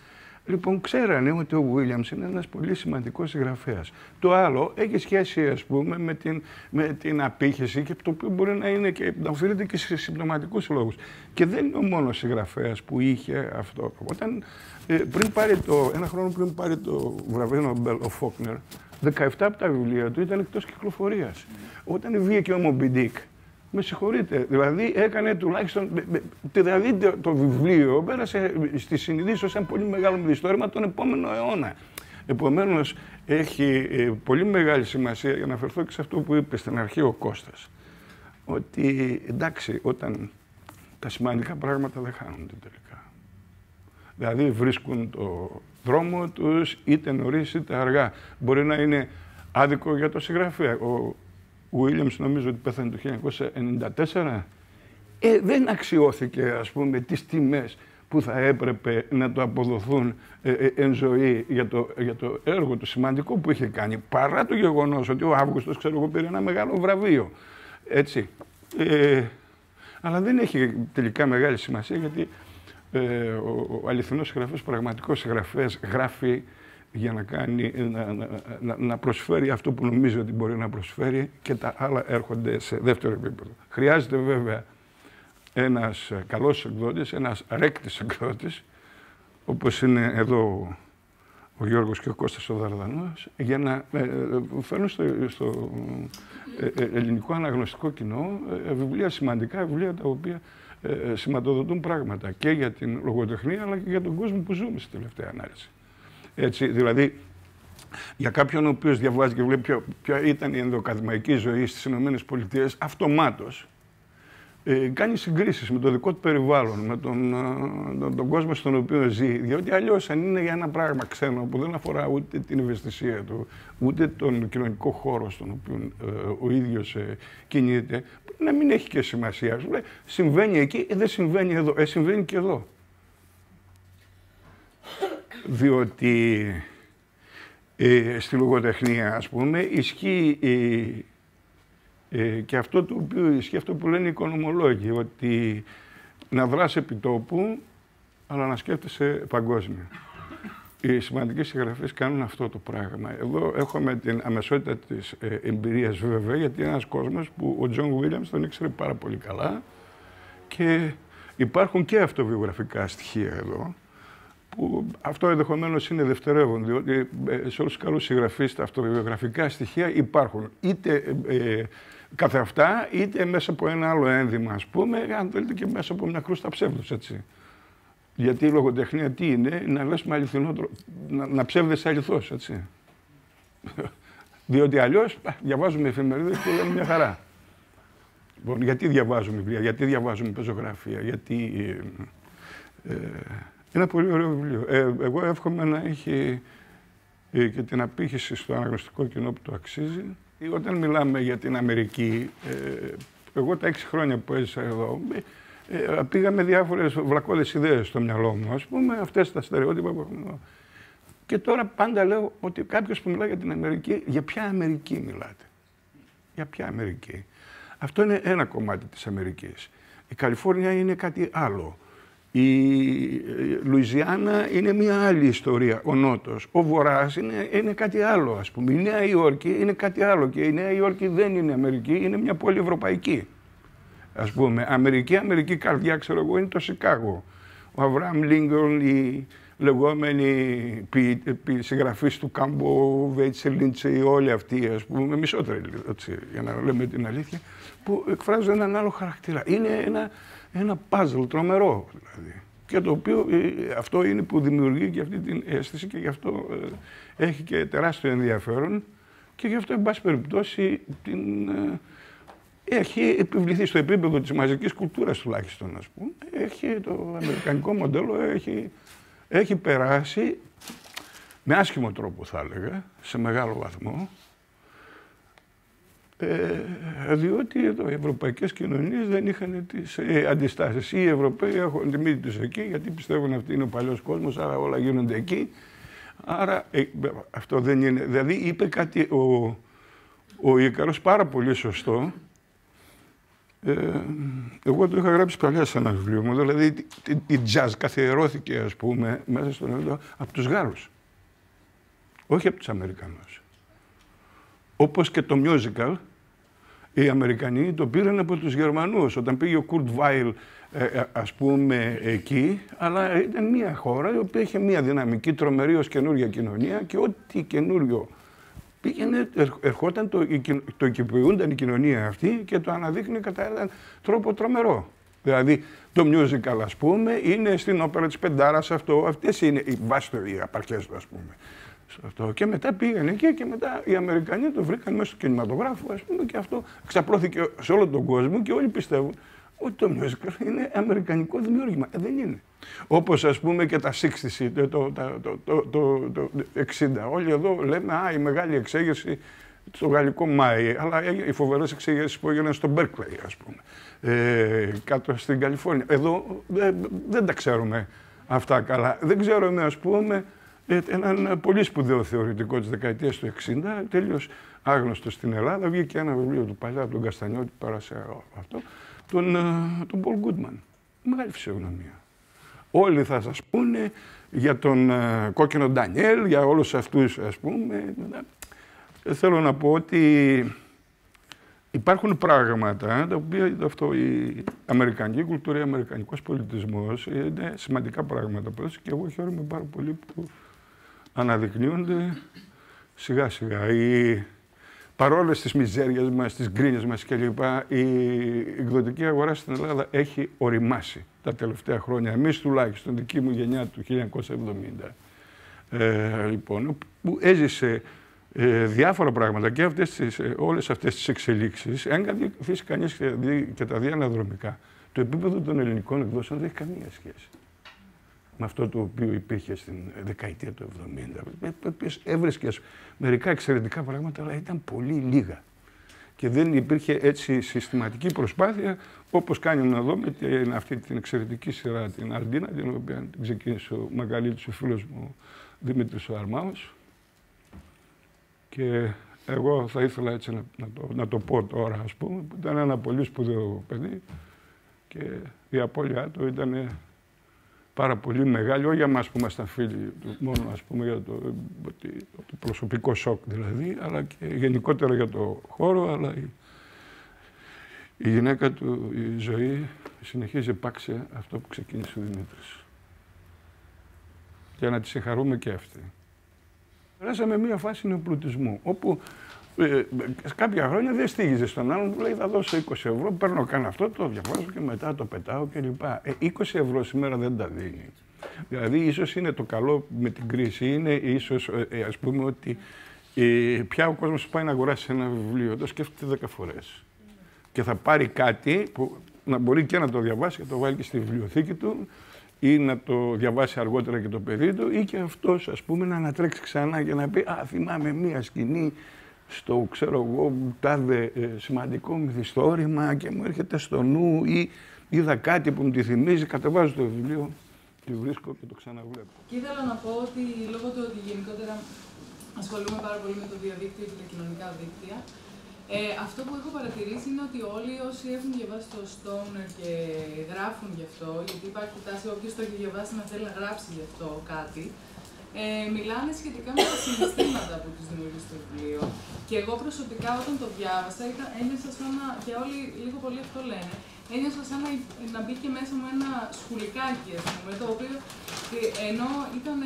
[SPEAKER 3] Λοιπόν, ξέρανε ότι ο Βίλιαμς είναι ένας πολύ σημαντικός συγγραφέας. Το άλλο έχει σχέση, ας πούμε, με την, με την απήχηση και το οποίο μπορεί να, είναι και, να οφείλεται και σε συμπτωματικούς λόγους. Και δεν είναι ο μόνος συγγραφέας που είχε αυτό. Όταν, ε, πριν πάρει το, ένα χρόνο πριν πάρει το βραβείο Νομπέλ, ο Φόκνερ, 17 από τα βιβλία του ήταν εκτός κυκλοφορίας. Όταν βγήκε ο Μομπιντίκ, με συγχωρείτε. Δηλαδή έκανε τουλάχιστον. Δηλαδή το βιβλίο πέρασε στη συνειδήση ω ένα πολύ μεγάλο μυθιστόρημα τον επόμενο αιώνα. Επομένως, έχει ε, πολύ μεγάλη σημασία για να αφαιρθώ και σε αυτό που είπε στην αρχή ο Κώστας. Ότι εντάξει, όταν τα σημαντικά πράγματα δεν χάνονται τελικά. Δηλαδή βρίσκουν το δρόμο τους είτε νωρίς είτε αργά. Μπορεί να είναι άδικο για το συγγραφέα. Ο ο Williams νομίζω ότι πέθανε το 1994, ε, δεν αξιώθηκε ας πούμε τις τιμές που θα έπρεπε να το αποδοθούν ε, ε, εν ζωή για το, για το έργο του σημαντικό που είχε κάνει, παρά το γεγονός ότι ο Αύγουστος, ξέρω εγώ, πήρε ένα μεγάλο βραβείο. Έτσι. Ε, αλλά δεν έχει τελικά μεγάλη σημασία γιατί ε, ο, ο αληθινός συγγραφέας, πραγματικός συγγραφέας, γράφει για να, κάνει, να, να, να, προσφέρει αυτό που νομίζει ότι μπορεί να προσφέρει και τα άλλα έρχονται σε δεύτερο επίπεδο. Χρειάζεται βέβαια ένας καλός εκδότης, ένας ρέκτης εκδότης, όπως είναι εδώ ο Γιώργος και ο Κώστας ο Δαρδανός, για να ε, φέρνουν στο, στο ε, ε, ελληνικό αναγνωστικό κοινό ε, βιβλία σημαντικά, βιβλία τα οποία ε, σηματοδοτούν πράγματα και για την λογοτεχνία αλλά και για τον κόσμο που ζούμε στη τελευταία ανάλυση. Έτσι, δηλαδή, για κάποιον ο οποίος διαβάζει και βλέπει ποια ήταν η ενδοκαδημαϊκή ζωή στις ΗΠΑ, αυτομάτως ε, κάνει συγκρίσεις με το δικό του περιβάλλον, με τον, ε, τον, τον, κόσμο στον οποίο ζει. Διότι αλλιώς αν είναι για ένα πράγμα ξένο που δεν αφορά ούτε την ευαισθησία του, ούτε τον κοινωνικό χώρο στον οποίο ε, ο ίδιος ε, κινείται, να μην έχει και σημασία. Σου λέει, συμβαίνει εκεί, ε, δεν συμβαίνει εδώ. Ε, συμβαίνει και εδώ διότι ε, στη λογοτεχνία, ας πούμε, ισχύει η, Ε, και αυτό το οποίο ισχύει, αυτό που λένε οι οικονομολόγοι, ότι να δράσει επί τόπου, αλλά να σκέφτεσαι παγκόσμια. Οι σημαντικοί συγγραφείς κάνουν αυτό το πράγμα. Εδώ έχουμε την αμεσότητα της ε, εμπειρίας βέβαια, γιατί είναι ένας κόσμος που ο Τζον Βίλιαμς τον ήξερε πάρα πολύ καλά και υπάρχουν και αυτοβιογραφικά στοιχεία εδώ που αυτό ενδεχομένως είναι δευτερεύον, διότι ε, σε όλους τους καλούς συγγραφείς τα αυτοβιογραφικά στοιχεία υπάρχουν. Είτε ε, καθ' αυτά, είτε μέσα από ένα άλλο ένδυμα, ας πούμε, αν θέλετε και μέσα από μια κρούστα ψεύδους, έτσι. Γιατί η λογοτεχνία τι είναι, να λες με αληθινό τρόπο, να, να ψεύδεσαι αληθώς, έτσι. Διότι αλλιώς διαβάζουμε εφημερίδες και λέμε μια χαρά. Λοιπόν, γιατί διαβάζουμε βιβλία, γιατί διαβάζουμε πεζογραφία, γιατί... Ε, ε, ένα πολύ ωραίο βιβλίο. Ε, εγώ εύχομαι να έχει ε, και την απήχηση στο αναγνωστικό κοινό που το αξίζει. Όταν μιλάμε για την Αμερική, ε, εγώ τα έξι χρόνια που έζησα εδώ, ε, πήγαμε διάφορες βλακώδες ιδέες στο μυαλό μου. Α πούμε, αυτές τα στερεότυπα που έχουμε. Και τώρα πάντα λέω ότι κάποιος που μιλάει για την Αμερική, για ποια Αμερική μιλάτε; Για ποια Αμερική; Αυτό είναι ένα κομμάτι της Αμερικής. Η Καλιφόρνια είναι κάτι άλλο. Η Λουιζιάννα είναι μια άλλη ιστορία, ο Νότος. Ο Βορράς είναι, είναι κάτι άλλο, ας πούμε. Η Νέα Υόρκη είναι κάτι άλλο και η Νέα Υόρκη δεν είναι Αμερική, είναι μια πόλη ευρωπαϊκή. Ας πούμε, Αμερική, Αμερική καρδιά, ξέρω εγώ, είναι το Σικάγο. Ο Αβραάμ Λίγκον, η λεγόμενη συγγραφής του Κάμπο, Βέιτσε, Λίντσε, όλοι αυτοί, ας πούμε, μισότεροι, έτσι, για να λέμε την αλήθεια, που εκφράζουν έναν άλλο χαρακτήρα. Είναι ένα, ένα puzzle τρομερό, δηλαδή. Και το οποίο ε, αυτό είναι που δημιουργεί και αυτή την αίσθηση και γι' αυτό ε, έχει και τεράστιο ενδιαφέρον και γι' αυτό, εν πάση περιπτώσει, την, ε, έχει επιβληθεί στο επίπεδο της μαζικής κουλτούρας τουλάχιστον, ας πούμε. Έχει το αμερικανικό μοντέλο, έχει, έχει περάσει με άσχημο τρόπο θα έλεγα, σε μεγάλο βαθμό, ε, διότι εδώ οι ευρωπαϊκές κοινωνίες δεν είχαν τις ε, αντιστάσεις. Οι Ευρωπαίοι έχουν τη μύτη τους εκεί, γιατί πιστεύουν ότι είναι ο παλιός κόσμος, άρα όλα γίνονται εκεί. Άρα ε, αυτό δεν είναι. Δηλαδή είπε κάτι ο, ο Ίκαρος πάρα πολύ σωστό, ε, εγώ το είχα γράψει παλιά σε ένα βιβλίο μου. Δηλαδή η jazz καθιερώθηκε, ας πούμε, μέσα στον Ελλάδα από τους Γάλλους. Όχι από τους Αμερικανούς. Όπως και το musical, οι Αμερικανοί το πήραν από τους Γερμανούς. Όταν πήγε ο Κουρτ Βάιλ, ε, ε, ας πούμε, εκεί, αλλά ήταν μια χώρα η οποία είχε μια δυναμική, τρομερή ως καινούργια κοινωνία και ό,τι καινούριο πήγαινε, ερχόταν, το, το οικειοποιούνταν η κοινωνία αυτή και το αναδείχνει κατά έναν τρόπο τρομερό. Δηλαδή το musical, ας πούμε, είναι στην όπερα της Πεντάρας αυτό, αυτές είναι οι βάσεις οι απαρχές του, ας πούμε. Αυτό. Και μετά πήγαν εκεί και μετά οι Αμερικανοί το βρήκαν μέσα στο κινηματογράφο, ας πούμε, και αυτό ξαπλώθηκε σε όλο τον κόσμο και όλοι πιστεύουν ότι το musical είναι αμερικανικό δημιούργημα. Ε, δεν είναι. Όπως ας πούμε και τα 60, το, το, το, το, το, 60. Όλοι εδώ λέμε, α, η μεγάλη εξέγερση στο γαλλικό Μάη, αλλά οι φοβερές εξέγερσεις που έγιναν στο Berkeley, ας πούμε, ε, κάτω στην Καλιφόρνια. Εδώ δεν τα ξέρουμε αυτά καλά. Δεν ξέρουμε, ας πούμε, ε, έναν πολύ σπουδαίο θεωρητικό της δεκαετίας του 60, τέλειος άγνωστος στην Ελλάδα, βγήκε ένα βιβλίο του παλιά, τον Καστανιώτη, τώρα σε αυτό, τον, ε, τον Πολ Γκούντμαν. Μεγάλη φυσιογνωμία. Όλοι θα σας πούνε για τον uh, κόκκινο Ντανιέλ, για όλους αυτούς ας πούμε. Θέλω να πω ότι υπάρχουν πράγματα τα οποία αυτό, η αμερικανική κουλτούρα, ο αμερικανικός πολιτισμός είναι σημαντικά πράγματα και εγώ χαίρομαι πάρα πολύ που αναδεικνύονται σιγά σιγά. Η, παρόλες τις μιζέριες μας, τις γκρίνιες μας κλπ. Η εκδοτική αγορά στην Ελλάδα έχει οριμάσει τα τελευταία χρόνια. Εμείς τουλάχιστον, δική μου γενιά του 1970, ε, λοιπόν, που έζησε ε, διάφορα πράγματα και αυτές τις, ε, όλες αυτές τις εξελίξεις, αν καθίσει κανείς και, και τα δει αναδρομικά, το επίπεδο των ελληνικών εκδόσεων δεν έχει καμία σχέση με αυτό το οποίο υπήρχε στην δεκαετία του 70. Έβρισκες μερικά εξαιρετικά πράγματα, αλλά ήταν πολύ λίγα. Και δεν υπήρχε έτσι συστηματική προσπάθεια, όπως κάνει να δω με την, αυτή την εξαιρετική σειρά, την Αλντίνα, την οποία την ξεκίνησε ο μεγαλύτερος ο φίλος μου, Δημήτρης ο Αρμάος. Και εγώ θα ήθελα έτσι να, να, το, να το πω τώρα, ας πούμε, που ήταν ένα πολύ σπουδαίο παιδί και η απώλειά του ήταν πάρα πολύ μεγάλη, όχι για μας που ήμασταν φίλοι του, μόνο ας πούμε για το, το, προσωπικό σοκ δηλαδή, αλλά και γενικότερα για το χώρο, αλλά η, η γυναίκα του, η ζωή, συνεχίζει επάξια αυτό που ξεκίνησε ο Δημήτρης. Για να τη συγχαρούμε και αυτή. Περάσαμε μια φάση νεοπλουτισμού, όπου ε, κάποια χρόνια δεν στήγιζε στον άλλον, που λέει θα δώσω 20 ευρώ, παίρνω καν αυτό, το διαβάζω και μετά το πετάω κλπ. Ε, 20 ευρώ σήμερα δεν τα δίνει. Δηλαδή ίσως είναι το καλό με την κρίση, είναι ίσως ε, ας πούμε ότι ε, πια ο κόσμος πάει να αγοράσει ένα βιβλίο, το σκέφτεται 10 φορές. Και θα πάρει κάτι που να μπορεί και να το διαβάσει και το βάλει και στη βιβλιοθήκη του ή να το διαβάσει αργότερα και το παιδί του ή και αυτός ας πούμε να ανατρέξει ξανά και να πει «Α, θυμάμαι μία σκηνή στο, ξέρω εγώ, τάδε ε, σημαντικό μυθιστόρημα και μου έρχεται στο νου ή είδα κάτι που μου τη θυμίζει, κατεβάζω το βιβλίο, τη βρίσκω και το ξαναβλέπω.
[SPEAKER 4] Και ήθελα να πω ότι λόγω του ότι γενικότερα ασχολούμαι πάρα πολύ με το διαδίκτυο και τα κοινωνικά δίκτυα, ε, αυτό που έχω παρατηρήσει είναι ότι όλοι όσοι έχουν διαβάσει το Stoner και γράφουν γι' αυτό, γιατί υπάρχει τάση όποιος το έχει διαβάσει να θέλει να γράψει γι' αυτό κάτι, ε, μιλάνε σχετικά με τα συναισθήματα που τους δημιουργεί το βιβλίο. Και εγώ προσωπικά όταν το διάβασα, ήταν, ένιωσα σαν να. και όλοι λίγο πολύ αυτό λένε. Ένιωσα σαν να, να μπήκε μέσα μου ένα σκουλικάκι, ας πούμε, το οποίο ενώ ήταν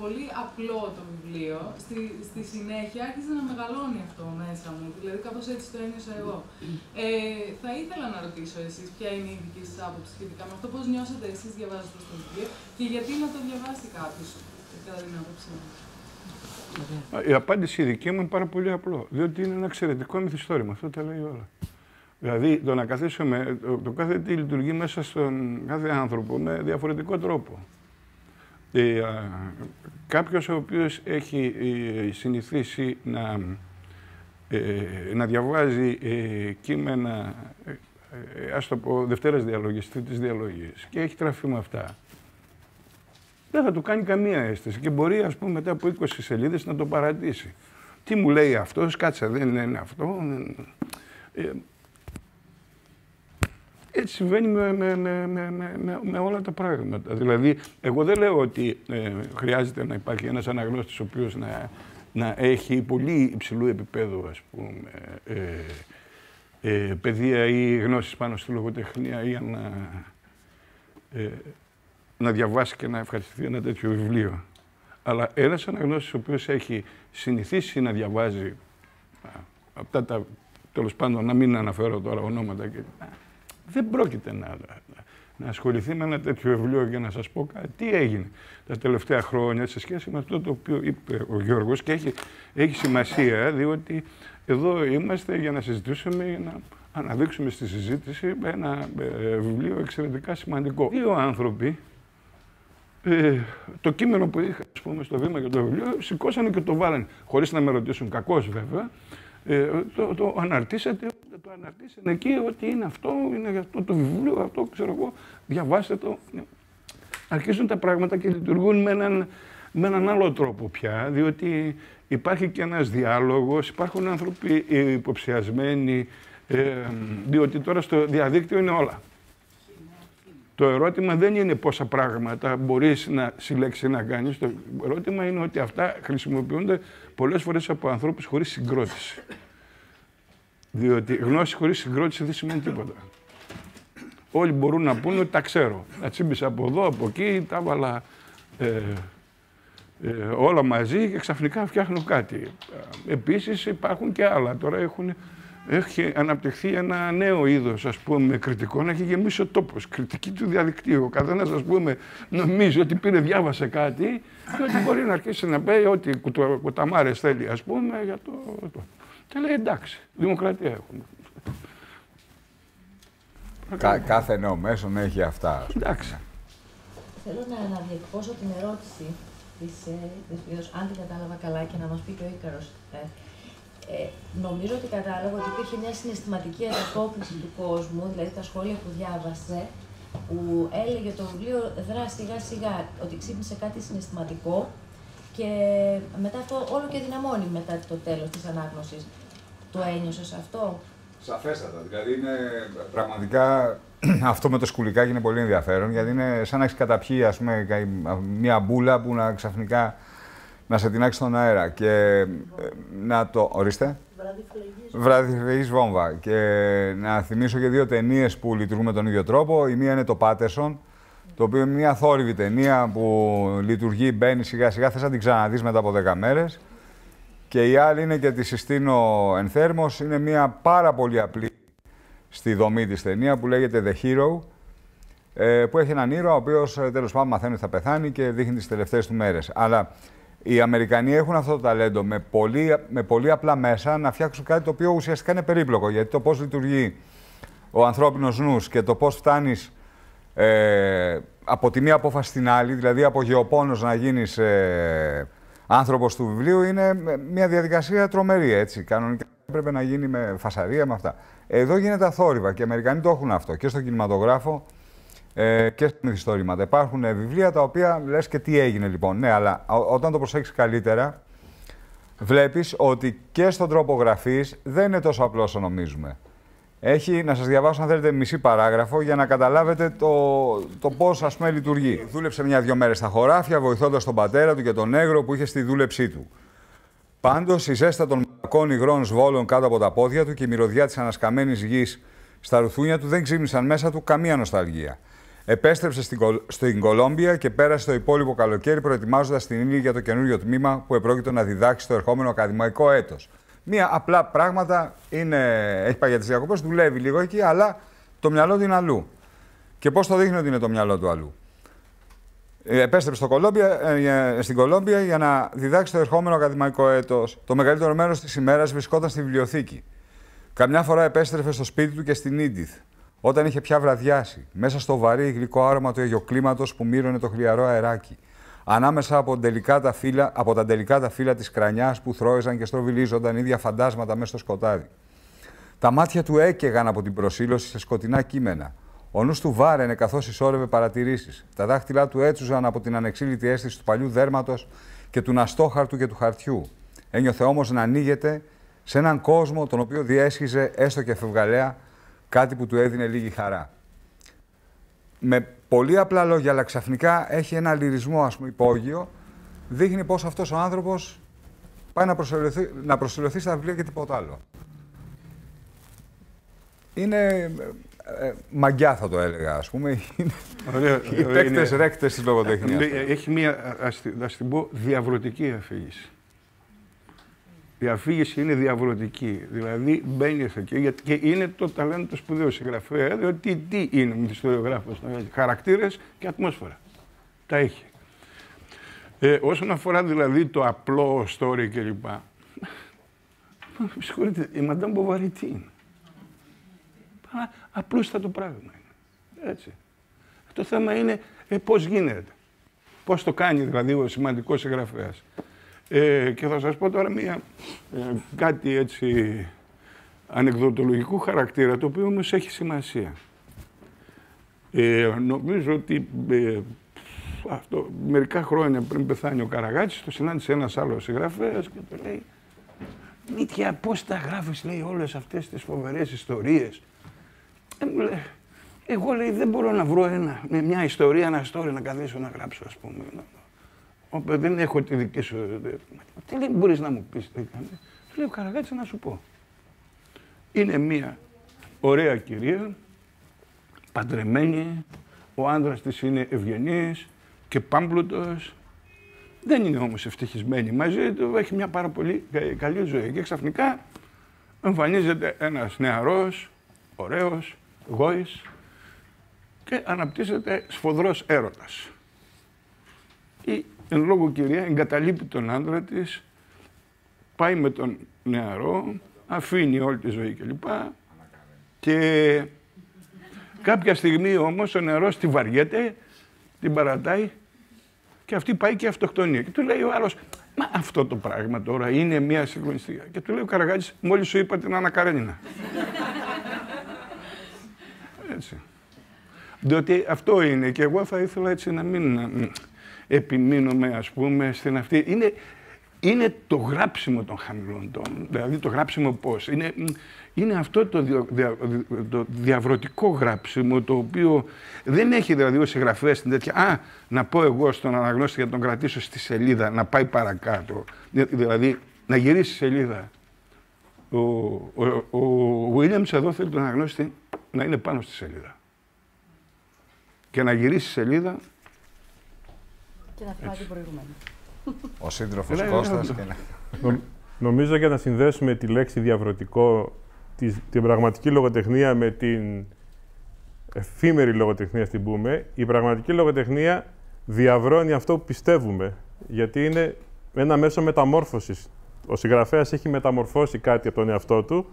[SPEAKER 4] πολύ απλό το βιβλίο, στη, στη συνέχεια άρχισε να μεγαλώνει αυτό μέσα μου. Δηλαδή, κάπως έτσι το ένιωσα εγώ. Ε, θα ήθελα να ρωτήσω εσείς ποια είναι η δική σας άποψη σχετικά με αυτό, πώς νιώσατε εσείς διαβάζοντας το βιβλίο και γιατί να το διαβάσει κάποιος;
[SPEAKER 3] Η απάντηση δική μου είναι πάρα πολύ απλό. Διότι είναι ένα εξαιρετικό μυθιστόρημα. Αυτό τα λέει όλα. Δηλαδή, το να καθίσουμε, το, το κάθε τι λειτουργεί μέσα στον κάθε άνθρωπο με διαφορετικό τρόπο. Ε, κάποιος ο οποίος έχει ε, συνηθίσει να, ε, να διαβάζει ε, κείμενα, ε, ε, ας το πω, Δευτέρας Διαλογής, Τρίτης Διαλογής και έχει τραφεί με αυτά δεν θα του κάνει καμία αίσθηση και μπορεί ας πούμε μετά από 20 σελίδες να το παρατήσει. Τι μου λέει αυτός, κάτσε δεν είναι αυτό. Ε, έτσι συμβαίνει με, με, με, με, όλα τα πράγματα. Δηλαδή, εγώ δεν λέω ότι ε, χρειάζεται να υπάρχει ένας αναγνώστης ο οποίος να, να έχει πολύ υψηλού επίπεδου, ας πούμε, ε, ε, παιδεία ή γνώσεις πάνω στη λογοτεχνία ή να ε, να διαβάσει και να ευχαριστηθεί ένα τέτοιο βιβλίο. Αλλά ένας αναγνώστης ο οποίος έχει συνηθίσει να διαβάζει αυτά τα. τέλος πάντων, να μην αναφέρω τώρα ονόματα και. Δεν πρόκειται να, να ασχοληθεί με ένα τέτοιο βιβλίο για να σας πω κάτι. Τι έγινε τα τελευταία χρόνια σε σχέση με αυτό το οποίο είπε ο Γιώργος και έχει, έχει σημασία διότι εδώ είμαστε για να συζητήσουμε, για να αναδείξουμε στη συζήτηση ένα ε, βιβλίο εξαιρετικά σημαντικό. Δύο άνθρωποι ε, το κείμενο που είχα ας πούμε, στο βήμα για το βιβλίο, σηκώσανε και το βάλανε. Χωρίς να με ρωτήσουν, κακώ βέβαια. Ε, το, το αναρτήσατε, το αναρτήσατε εκεί ότι είναι αυτό, είναι για αυτό το βιβλίο, αυτό ξέρω εγώ, διαβάστε το. Αρχίζουν τα πράγματα και λειτουργούν με έναν, με έναν άλλο τρόπο πια, διότι υπάρχει και ένας διάλογος, υπάρχουν άνθρωποι υποψιασμένοι, ε, διότι τώρα στο διαδίκτυο είναι όλα. Το ερώτημα δεν είναι πόσα πράγματα μπορείς να συλλέξεις να κάνεις. Το ερώτημα είναι ότι αυτά χρησιμοποιούνται πολλές φορές από ανθρώπους χωρίς συγκρότηση. Διότι γνώση χωρίς συγκρότηση δεν σημαίνει τίποτα. Όλοι μπορούν να πούνε ότι τα ξέρω. Τα τσίμπησα από εδώ, από εκεί, τα έβαλα ε, ε, όλα μαζί και ξαφνικά φτιάχνω κάτι. Επίσης υπάρχουν και άλλα. Τώρα έχουν έχει αναπτυχθεί ένα νέο είδος κριτικών, έχει γεμίσει ο τόπος. Κριτική του διαδικτύου. Ο καθένας, ας πούμε, νομίζει ότι πήρε, διάβασε κάτι και ότι μπορεί να αρχίσει να πει ό,τι κουταμάρες θέλει, ας πούμε, για το. το. Και λέει εντάξει, δημοκρατία έχουμε.
[SPEAKER 2] Κα, κάθε νέο μέσο έχει αυτά.
[SPEAKER 3] Εντάξει.
[SPEAKER 5] Θέλω να αναδιεκπώσω την ερώτηση της, ε, αν την κατάλαβα καλά και να μας πει και ο Ίκαρος. Ε, ε, νομίζω ότι κατάλαβα ότι υπήρχε μια συναισθηματική ανταπόκριση του κόσμου, δηλαδή τα σχόλια που διάβασε, που έλεγε το βιβλίο δρά σιγά σιγά ότι ξύπνησε κάτι συναισθηματικό και και μετά αυτό όλο και δυναμώνει μετά το τέλος της ανάγνωσης. Το ένιωσες αυτό;
[SPEAKER 2] Σαφέστατα. Δηλαδή είναι πραγματικά αυτό με το σκουλικάκι είναι πολύ ενδιαφέρον γιατί είναι σαν να έχεις καταπιεί ας πούμε, μια μπούλα που να ξαφνικά να σε τεινάξει στον αέρα. Και ε, να το. Ορίστε. Βράδυ βόμβα. Και να θυμίσω και δύο ταινίες που λειτουργούν με τον ίδιο τρόπο. Η μία είναι το Πάτερσον, το οποίο είναι μια θόρυβη ταινία που λειτουργεί, μπαίνει σιγά σιγά, θες να την ξαναδείς μετά από 10 μέρες. Και η άλλη είναι και τη συστήνω ενθέρμος, είναι μια πάρα πολύ απλή στη δομή της ταινία που λέγεται The Hero, ε, που έχει έναν ήρωα ο οποίος ε, τέλος πάντων μαθαίνει ότι θα πεθάνει και δείχνει τις τελευταίες του μέρες. Αλλά οι Αμερικανοί έχουν αυτό το ταλέντο με πολύ, με πολύ απλά μέσα να φτιάξουν κάτι το οποίο ουσιαστικά είναι περίπλοκο. Γιατί το πώς λειτουργεί ο ανθρώπινος νους και το πώς φτάνεις ε, από τη μία απόφαση στην άλλη, δηλαδή από γεωπόνος να γίνεις ε, άνθρωπος του βιβλίου, είναι μια διαδικασία τρομερή, έτσι. Κανονικά πρέπει να γίνει με φασαρία, με αυτά. Εδώ γίνεται αθόρυβα και οι Αμερικανοί το έχουν αυτό και στον κινηματογράφο ε, και στα μυθιστόρηματα. Υπάρχουν βιβλία τα οποία λες και τι έγινε λοιπόν. Ναι, αλλά όταν το προσέξεις καλύτερα, βλέπεις ότι και στον τρόπο γραφής δεν είναι τόσο απλό όσο νομίζουμε. Έχει, να σας διαβάσω αν θέλετε μισή παράγραφο για να καταλάβετε το, το πώς ας πούμε λειτουργεί. Δούλεψε μια-δυο μέρες στα χωράφια βοηθώντας τον πατέρα του και τον νέγρο που είχε στη δούλεψή του. Πάντως η ζέστα των μακών υγρών σβόλων κάτω από τα πόδια του και η μυρωδιά της ανασκαμμένης γης στα ρουθούνια του δεν ξύπνησαν μέσα του καμία νοσταλγία. Επέστρεψε στην, στην Κολόμπια και πέρασε το υπόλοιπο καλοκαίρι προετοιμάζοντας την ύλη για το καινούριο τμήμα που επρόκειτο να διδάξει το ερχόμενο ακαδημαϊκό έτος. Μία απλά πράγματα είναι, έχει πάει για τις διακοπές, δουλεύει λίγο εκεί, αλλά το μυαλό του είναι αλλού. Και πώς το δείχνει ότι είναι το μυαλό του αλλού. Ε, επέστρεψε στο Κολόμπια, ε, στην Κολόμπια για να διδάξει το ερχόμενο ακαδημαϊκό έτος. Το μεγαλύτερο μέρος της ημέρας βρισκόταν στη βιβλιοθήκη. Καμιά φορά επέστρεφε στο σπίτι του και στην Ίντιθ, όταν είχε πια βραδιάσει, μέσα στο βαρύ γλυκό άρωμα του αγιοκλίματος που μύρωνε το χλιαρό αεράκι, ανάμεσα από, τα φύλλα, από τα τελικά τα φύλλα της κρανιάς που θρώιζαν και στροβιλίζονταν ίδια φαντάσματα μέσα στο σκοτάδι. Τα μάτια του έκαιγαν από την προσήλωση σε σκοτεινά κείμενα. Ο νους του βάραινε καθώς ισόρευε παρατηρήσεις. Τα δάχτυλά του έτσουζαν από την ανεξήλυτη αίσθηση του παλιού δέρματος και του ναστόχαρτου και του χαρτιού. Ένιωθε όμως να ανοίγεται σε έναν κόσμο τον οποίο διέσχιζε έστω και φευγαλέα κάτι που του έδινε λίγη χαρά. Με πολύ απλά λόγια, αλλά ξαφνικά έχει ένα λυρισμό ας πούμε, υπόγειο, δείχνει πώς αυτός ο άνθρωπος πάει να προσελωθεί, να προσελωθεί στα βιβλία και τίποτα άλλο. Είναι ε, μαγκιά θα το έλεγα, ας πούμε. Ωραία, Οι παίκτες ρέκτες της λογοτεχνίας.
[SPEAKER 3] Έχει μία, ας την πω, διαβρωτική αφήγηση. Η αφήγηση είναι διαβρωτική. Δηλαδή μπαίνεις εκεί και είναι το ταλέντο σπουδαίου συγγραφέα. Διότι τι είναι μυθιστοριογράφο, χαρακτήρες και ατμόσφαιρα. Τα έχει. Ε, όσον αφορά δηλαδή το απλό story κλπ. Συγχωρείτε, η Μαντάμ Μποβαρή τι είναι; Απλούστατο πράγμα είναι. Έτσι. Το θέμα είναι ε, πώς γίνεται. Πώς το κάνει δηλαδή ο σημαντικός συγγραφέας. Ε, και θα σας πω τώρα μια, ε, κάτι έτσι ανεκδοτολογικού χαρακτήρα, το οποίο όμως έχει σημασία. Ε, νομίζω ότι ε, αυτό, μερικά χρόνια πριν πεθάνει ο Καραγάτης, το συνάντησε ένας άλλος συγγραφέας και του λέει «Μήτια, πώς τα γράφεις, λέει, όλες αυτές τις φοβερές ιστορίες». Ε, μου λέει, εγώ λέει δεν μπορώ να βρω ένα, μια ιστορία, ένα story να καθίσω να γράψω, ας πούμε. Όπα, δεν έχω τη δική σου. Τι λέει, μπορείς να μου πεις. Του λέει, Καραγάτση να σου πω. Είναι μία ωραία κυρία, παντρεμένη, ο άντρας της είναι ευγενής και πάμπλουτος. Δεν είναι όμως ευτυχισμένη μαζί του, έχει μια πάρα πολύ καλή ζωή. Και ξαφνικά εμφανίζεται ένας νεαρός, ωραίος, γόης και αναπτύσσεται σφοδρός έρωτας. Η εν λόγω κυρία εγκαταλείπει τον άντρα της, πάει με τον νεαρό, αφήνει όλη τη ζωή κλπ. Και κάποια στιγμή όμως ο νεαρός τη βαριέται, την παρατάει και αυτή πάει και αυτοκτονία. Και του λέει ο άλλος, μα αυτό το πράγμα τώρα είναι μια συγκλονιστική. Και του λέει ο Καραγάτης, μόλις σου είπα την Άννα Καρένινα. έτσι. Διότι αυτό είναι και εγώ θα ήθελα έτσι να μην επιμείνουμε, ας πούμε, στην αυτή. Είναι, είναι το γράψιμο των χαμηλών τόνων. Δηλαδή το γράψιμο πώς; Είναι, είναι αυτό το, δια, το διαβρωτικό γράψιμο το οποίο δεν έχει δηλαδή ο συγγραφέας την τέτοια. Α, να πω εγώ στον αναγνώστη για να τον κρατήσω στη σελίδα, να πάει παρακάτω. Δηλαδή να γυρίσει σελίδα. Ο, ο, ο Williams εδώ θέλει τον αναγνώστη να είναι πάνω στη σελίδα. Και να γυρίσει σελίδα.
[SPEAKER 6] Και να θυμάται προηγούμενο.
[SPEAKER 2] Ο σύντροφος Κώστας. Και
[SPEAKER 1] να... Νομίζω για να συνδέσουμε τη λέξη διαβρωτικό, την πραγματική λογοτεχνία με την εφήμερη λογοτεχνία, στην πούμε, η πραγματική λογοτεχνία διαβρώνει αυτό που πιστεύουμε. Γιατί είναι ένα μέσο μεταμόρφωσης. Ο συγγραφέας έχει μεταμορφώσει κάτι από τον εαυτό του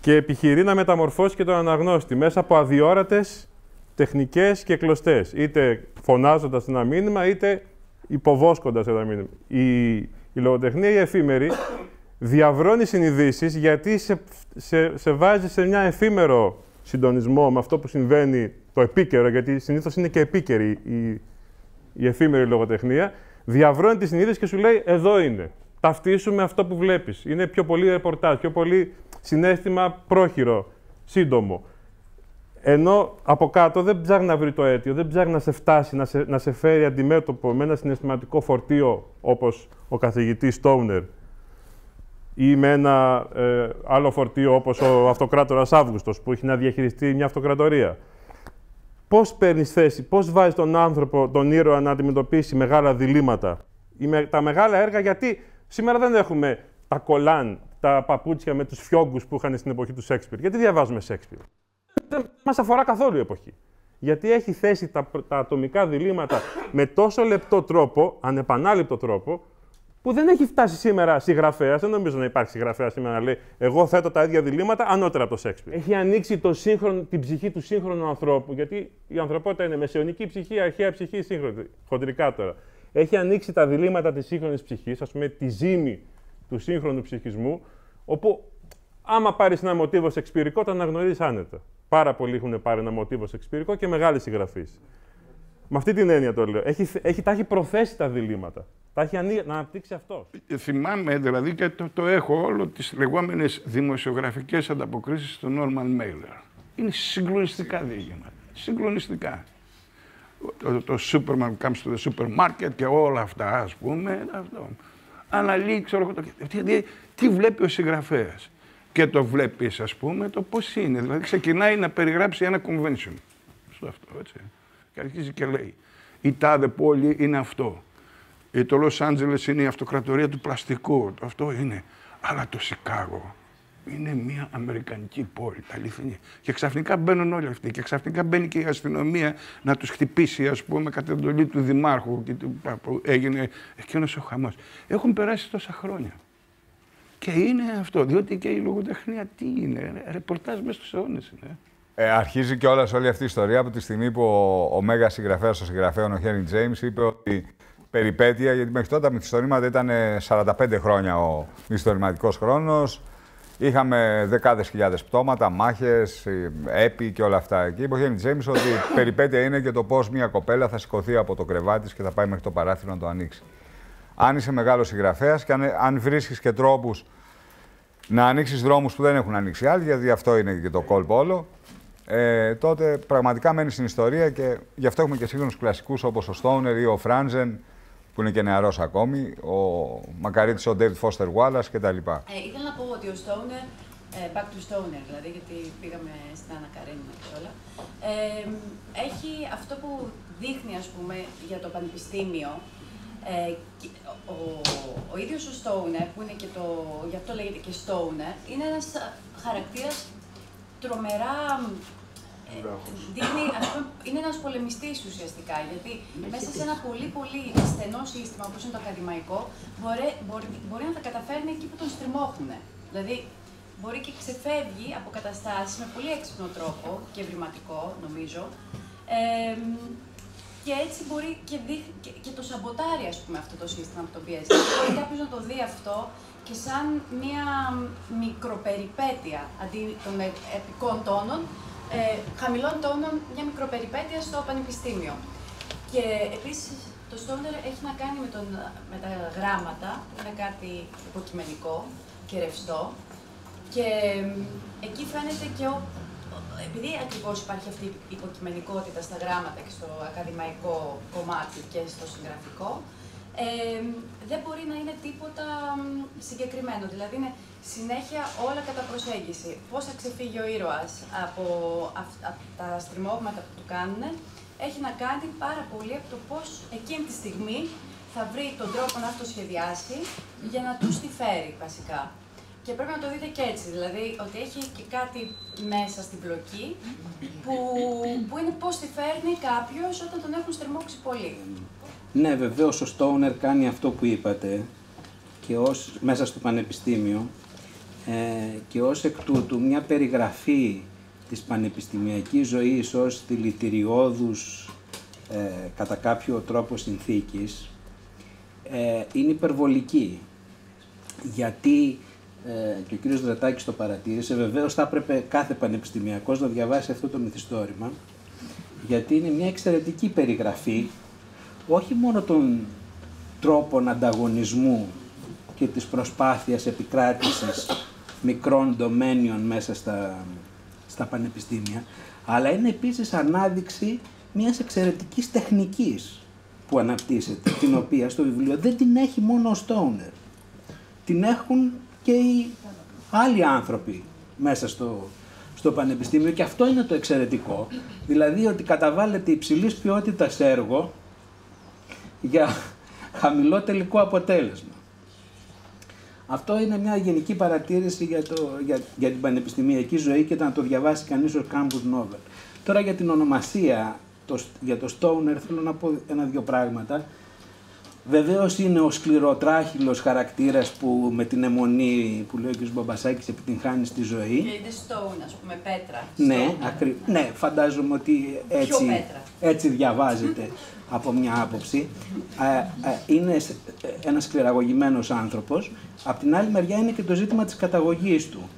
[SPEAKER 1] και επιχειρεί να μεταμορφώσει και τον αναγνώστη μέσα από αδιόρατες τεχνικές και κλωστές. Είτε φωνάζοντας ένα μήνυμα, είτε υποβόσκοντας ένα μήνυμα. Η, η λογοτεχνία η εφήμερη διαβρώνει συνειδήσεις γιατί σε, σε, σε βάζει σε μια εφήμερο συντονισμό με αυτό που συμβαίνει το επίκαιρο, γιατί συνήθως είναι και επίκαιρη η, η εφήμερη λογοτεχνία, διαβρώνει τη συνείδηση και σου λέει εδώ είναι. Ταυτίσουμε αυτό που βλέπεις. Είναι πιο πολύ ρεπορτάζ, πιο πολύ συνέστημα πρόχειρο, σύντομο. Ενώ από κάτω δεν ψάχνει να βρει το αίτιο, δεν ψάχνει να σε φτάσει, να σε, να σε φέρει αντιμέτωπο με ένα συναισθηματικό φορτίο όπως ο καθηγητής Στόουνερ ή με ένα ε, άλλο φορτίο όπως ο αυτοκράτορας Αύγουστος που έχει να διαχειριστεί μια αυτοκρατορία. Πώς παίρνεις θέση, πώς βάζεις τον άνθρωπο, τον ήρωα να αντιμετωπίσει μεγάλα διλήμματα. Τα μεγάλα έργα γιατί σήμερα δεν έχουμε τα κολάν, τα παπούτσια με τους φιόγκους που είχαν στην εποχή του Σέξπιρ. Γιατί διαβάζουμε Σέξπιρ; Δεν μας αφορά καθόλου η εποχή. Γιατί έχει θέσει τα, τα ατομικά διλήμματα με τόσο λεπτό τρόπο, ανεπανάληπτο τρόπο, που δεν έχει φτάσει σήμερα συγγραφέας. Δεν νομίζω να υπάρχει συγγραφέας σήμερα να λέει Εγώ θέτω τα ίδια διλήμματα ανώτερα από το Σέξπιρ. Έχει ανοίξει το σύγχρονο, την ψυχή του σύγχρονου ανθρώπου, γιατί η ανθρωπότητα είναι μεσαιωνική ψυχή, αρχαία ψυχή, σύγχρονη. Χοντρικά τώρα. Έχει ανοίξει τα διλήμματα της σύγχρονης ψυχής, ας πούμε τη ζήμη του σύγχρονου ψυχισμού, όπου άμα πάρεις ένα μοτίβο σεξπυρικό, το αναγνωρίζει άνετα. Πάρα πολλοί έχουν πάρει ένα μοτίβο σεξπυρικό και μεγάλη συγγραφή. Με αυτή την έννοια το λέω. Έχει, έχει, τα έχει προθέσει τα διλήμματα. Τα έχει ανοί... να αναπτύξει αυτός.
[SPEAKER 3] Ε, θυμάμαι δηλαδή και το, το έχω όλο τις λεγόμενες δημοσιογραφικές ανταποκρίσεις του Norman Mailer. Είναι συγκλονιστικά διήγηματα. Συγκλονιστικά. Το, το, Superman comes to the supermarket και όλα αυτά, ας πούμε. Αυτό. Αναλύει, ξέρω το, τι, τι βλέπει ο συγγραφέας και το βλέπεις, ας πούμε, το πώς είναι. Δηλαδή ξεκινάει να περιγράψει ένα convention. Στο αυτό, έτσι. Και αρχίζει και λέει, η τάδε πόλη είναι αυτό. Η το Los Angeles είναι η αυτοκρατορία του πλαστικού. Αυτό είναι. Αλλά το Σικάγο είναι μια αμερικανική πόλη, αληθινή. Και ξαφνικά μπαίνουν όλοι αυτοί. Και ξαφνικά μπαίνει και η αστυνομία να τους χτυπήσει, ας πούμε, κατά εντολή του Δημάρχου. Και που έγινε εκείνος ο χαμός. Έχουν περάσει τόσα χρόνια. Και είναι αυτό, διότι και η λογοτεχνία τι είναι, ρεπορτάζ μέσα στους αιώνες είναι.
[SPEAKER 2] Ε, αρχίζει και όλα όλη αυτή η ιστορία από τη στιγμή που ο, ο μέγας συγγραφέας, ο συγγραφέα, ο Χένι Τζέιμς, είπε ότι περιπέτεια, γιατί μέχρι τότε τα μυθιστορήματα ήταν 45 χρόνια ο μυθιστορηματικός χρόνος. Είχαμε δεκάδες χιλιάδες πτώματα, μάχες, έπι και όλα αυτά. Και είπε ο Χένι Τζέιμς ότι περιπέτεια είναι και το πώς μια κοπέλα θα σηκωθεί από το κρεβάτι και θα πάει μέχρι το παράθυρο να το ανοίξει αν είσαι μεγάλος συγγραφέας και αν, αν βρίσκεις και τρόπους να ανοίξεις δρόμους που δεν έχουν ανοίξει άλλοι, γιατί αυτό είναι και το κόλπο όλο, ε, τότε πραγματικά μένεις στην ιστορία και γι' αυτό έχουμε και σύγχρονους κλασικούς όπως ο Στόουνερ ή ο Φράντζεν, που είναι και νεαρός ακόμη, ο Μακαρίτη ο David Foster Wallace κτλ. Ε,
[SPEAKER 6] ήθελα να πω ότι ο Στόουνερ, ε, back to Stoner δηλαδή, γιατί πήγαμε στην Άννα Καρένινα και όλα, ε, έχει αυτό που δείχνει, ας πούμε, για το πανεπιστήμιο, ε, ο, ο ίδιος ο Stoner, που είναι και το, γι' αυτό λέγεται και Stoner, είναι ένας χαρακτήρας τρομερά ε, δείχνει, ας πούμε, είναι ένας πολεμιστής ουσιαστικά, γιατί μέσα σε ένα πολύ πολύ στενό σύστημα όπως είναι το ακαδημαϊκό, μπορεί, μπορεί, μπορεί να τα καταφέρνει εκεί που τον στριμώχνουν. Δηλαδή, μπορεί και ξεφεύγει από καταστάσεις με πολύ έξυπνο τρόπο και ευρηματικό, νομίζω, ε, και έτσι μπορεί και, και, και το σαμποτάρει, ας πούμε, αυτό το σύστημα που το πιέζει. μπορεί κάποιος να το δει αυτό και σαν μία μικροπεριπέτεια αντί των ε, επικών τόνων, ε, χαμηλών τόνων, μια μικροπεριπέτεια στο πανεπιστήμιο. Και επίσης, το Stoner έχει να κάνει με, τον, με τα γράμματα, είναι κάτι υποκειμενικό και ρευστό. Και εκεί φαίνεται και ο, επειδή ακριβώς υπάρχει αυτή η υποκειμενικότητα στα γράμματα και στο ακαδημαϊκό κομμάτι και στο συγγραφικό, ε, δεν μπορεί να είναι τίποτα συγκεκριμένο. Δηλαδή είναι συνέχεια όλα κατά προσέγγιση. Πώς θα ξεφύγει ο ήρωας από, από τα στριμώγματα που του κάνουν, έχει να κάνει πάρα πολύ από το πώς εκείνη τη στιγμή θα βρει τον τρόπο να αυτοσχεδιάσει για να τους τη φέρει βασικά. Και πρέπει να το δείτε και έτσι, δηλαδή ότι έχει και κάτι μέσα στην πλοκή που, που είναι πώς τη φέρνει κάποιος όταν τον έχουν στριμώξει πολύ.
[SPEAKER 7] Ναι, βεβαίως ο Στόουνερ κάνει αυτό που είπατε και ως, μέσα στο πανεπιστήμιο ε, και ως εκ τούτου μια περιγραφή της πανεπιστημιακής ζωής ως δηλητηριώδους ε, κατά κάποιο τρόπο συνθήκης ε, είναι υπερβολική. Γιατί, ε, και ο κύριος Δρατάκης το παρατήρησε, βεβαίως θα έπρεπε κάθε πανεπιστημιακός να διαβάσει αυτό το μυθιστόρημα, γιατί είναι μια εξαιρετική περιγραφή όχι μόνο των τρόπων ανταγωνισμού και της προσπάθειας επικράτησης μικρών ντομένιων μέσα στα, στα πανεπιστήμια, αλλά είναι επίσης ανάδειξη μιας εξαιρετικής τεχνικής που αναπτύσσεται, την οποία στο βιβλίο δεν την έχει μόνο ο Στόουνερ. Την έχουν και οι άλλοι άνθρωποι μέσα στο, στο πανεπιστήμιο και αυτό είναι το εξαιρετικό. Δηλαδή ότι καταβάλλεται υψηλής ποιότητας έργο για χαμηλό τελικό αποτέλεσμα. Αυτό είναι μια γενική παρατήρηση για, το, για, για την πανεπιστημιακή ζωή και να το διαβάσει κανείς ως campus novel. Τώρα για την ονομασία, το, για το Stoner θέλω να πω ένα-δυο πράγματα. Βεβαίως είναι ο σκληροτράχυλος χαρακτήρας που με την αιμονή που λέει ο κ. Μπαμπασάκης επιτυγχάνει στη ζωή. Και
[SPEAKER 6] είναι stone, ας πούμε, πέτρα.
[SPEAKER 7] Ναι, ακρι... ναι, φαντάζομαι ότι έτσι, έτσι διαβάζεται από μια άποψη. Ε, ε, είναι ένας σκληραγωγημένος άνθρωπος. Απ' την άλλη μεριά είναι και το ζήτημα της καταγωγής του.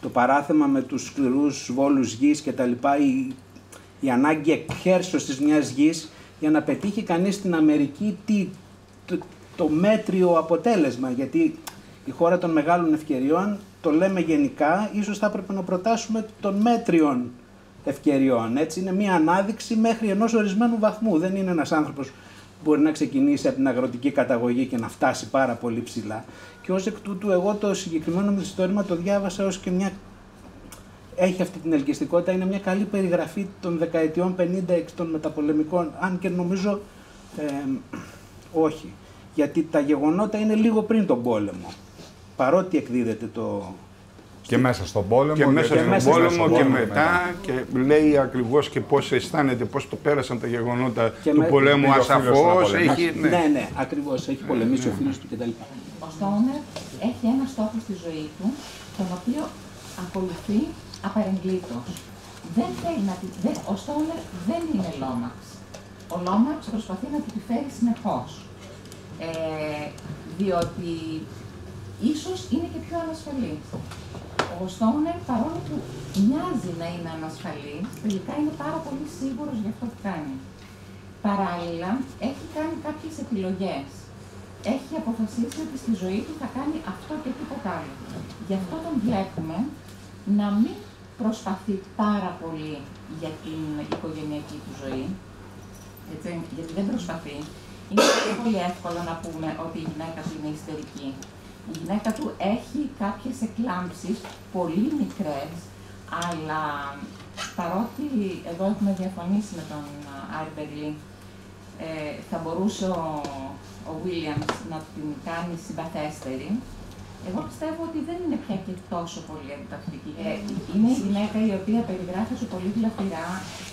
[SPEAKER 7] Το παράθεμα με τους σκληρούς βόλους γης και τα λοιπά, η, η ανάγκη εκχέρσωσης μιας γης για να πετύχει κανείς στην Αμερική τι, το, το μέτριο αποτέλεσμα. Γιατί η χώρα των μεγάλων ευκαιριών, το λέμε γενικά, ίσως θα έπρεπε να προτάσουμε των μέτριων ευκαιριών. Έτσι είναι μια ανάδειξη μέχρι ενός ορισμένου βαθμού. Δεν είναι ένας άνθρωπος που μπορεί να ξεκινήσει από την αγροτική καταγωγή και να φτάσει πάρα πολύ ψηλά. Και ως εκ τούτου εγώ το συγκεκριμένο μυθιστόρημα το διάβασα ως και μια... Έχει αυτή την ελκυστικότητα, είναι μια καλή περιγραφή των δεκαετιών 50 των μεταπολεμικών, αν και νομίζω ε, όχι. Γιατί τα γεγονότα είναι λίγο πριν τον πόλεμο. Παρότι εκδίδεται το,
[SPEAKER 2] και μέσα στον πόλεμο.
[SPEAKER 3] Και μέσα στον πόλεμο και μετά. Και λέει ακριβώς και πώς αισθάνεται, πώς το πέρασαν τα γεγονότα του πολέμου ασαφώς.
[SPEAKER 7] Έχει... Ναι, ναι, ναι ακριβώς. Έχει πολεμήσει ο φίλος του κτλ.
[SPEAKER 8] Ο Στόνερ έχει ένα στόχο στη ζωή του, τον οποίο ακολουθεί απαρεγκλήτως. Δεν θέλει να δεν, ο Στόνερ δεν είναι Λόμαξ. Ο Λόμαξ προσπαθεί να του τη φέρει συνεχώς. Ε, διότι ίσως είναι και πιο ανασφαλής ο Στόουνερ, παρόλο που μοιάζει να είναι ανασφαλή, τελικά είναι πάρα πολύ σίγουρος για αυτό που κάνει. Παράλληλα, έχει κάνει κάποιες επιλογές. Έχει αποφασίσει ότι στη ζωή του θα κάνει αυτό και τίποτα άλλο. Γι' αυτό τον βλέπουμε να μην προσπαθεί πάρα πολύ για την οικογενειακή του ζωή, έτσι, γιατί δεν προσπαθεί. Είναι πολύ εύκολο να πούμε ότι η γυναίκα του είναι ιστερική η γυναίκα του έχει κάποιες εκλάμψεις, πολύ μικρές, αλλά παρότι εδώ έχουμε διαφωνήσει με τον Άρη Μπερλή, ε, θα μπορούσε ο, ο Williams να την κάνει συμπαθέστερη, εγώ πιστεύω ότι δεν είναι πια και τόσο πολύ αντιτακτική. Ε, είναι η γυναίκα η οποία περιγράφει σε πολύ γλαφυρά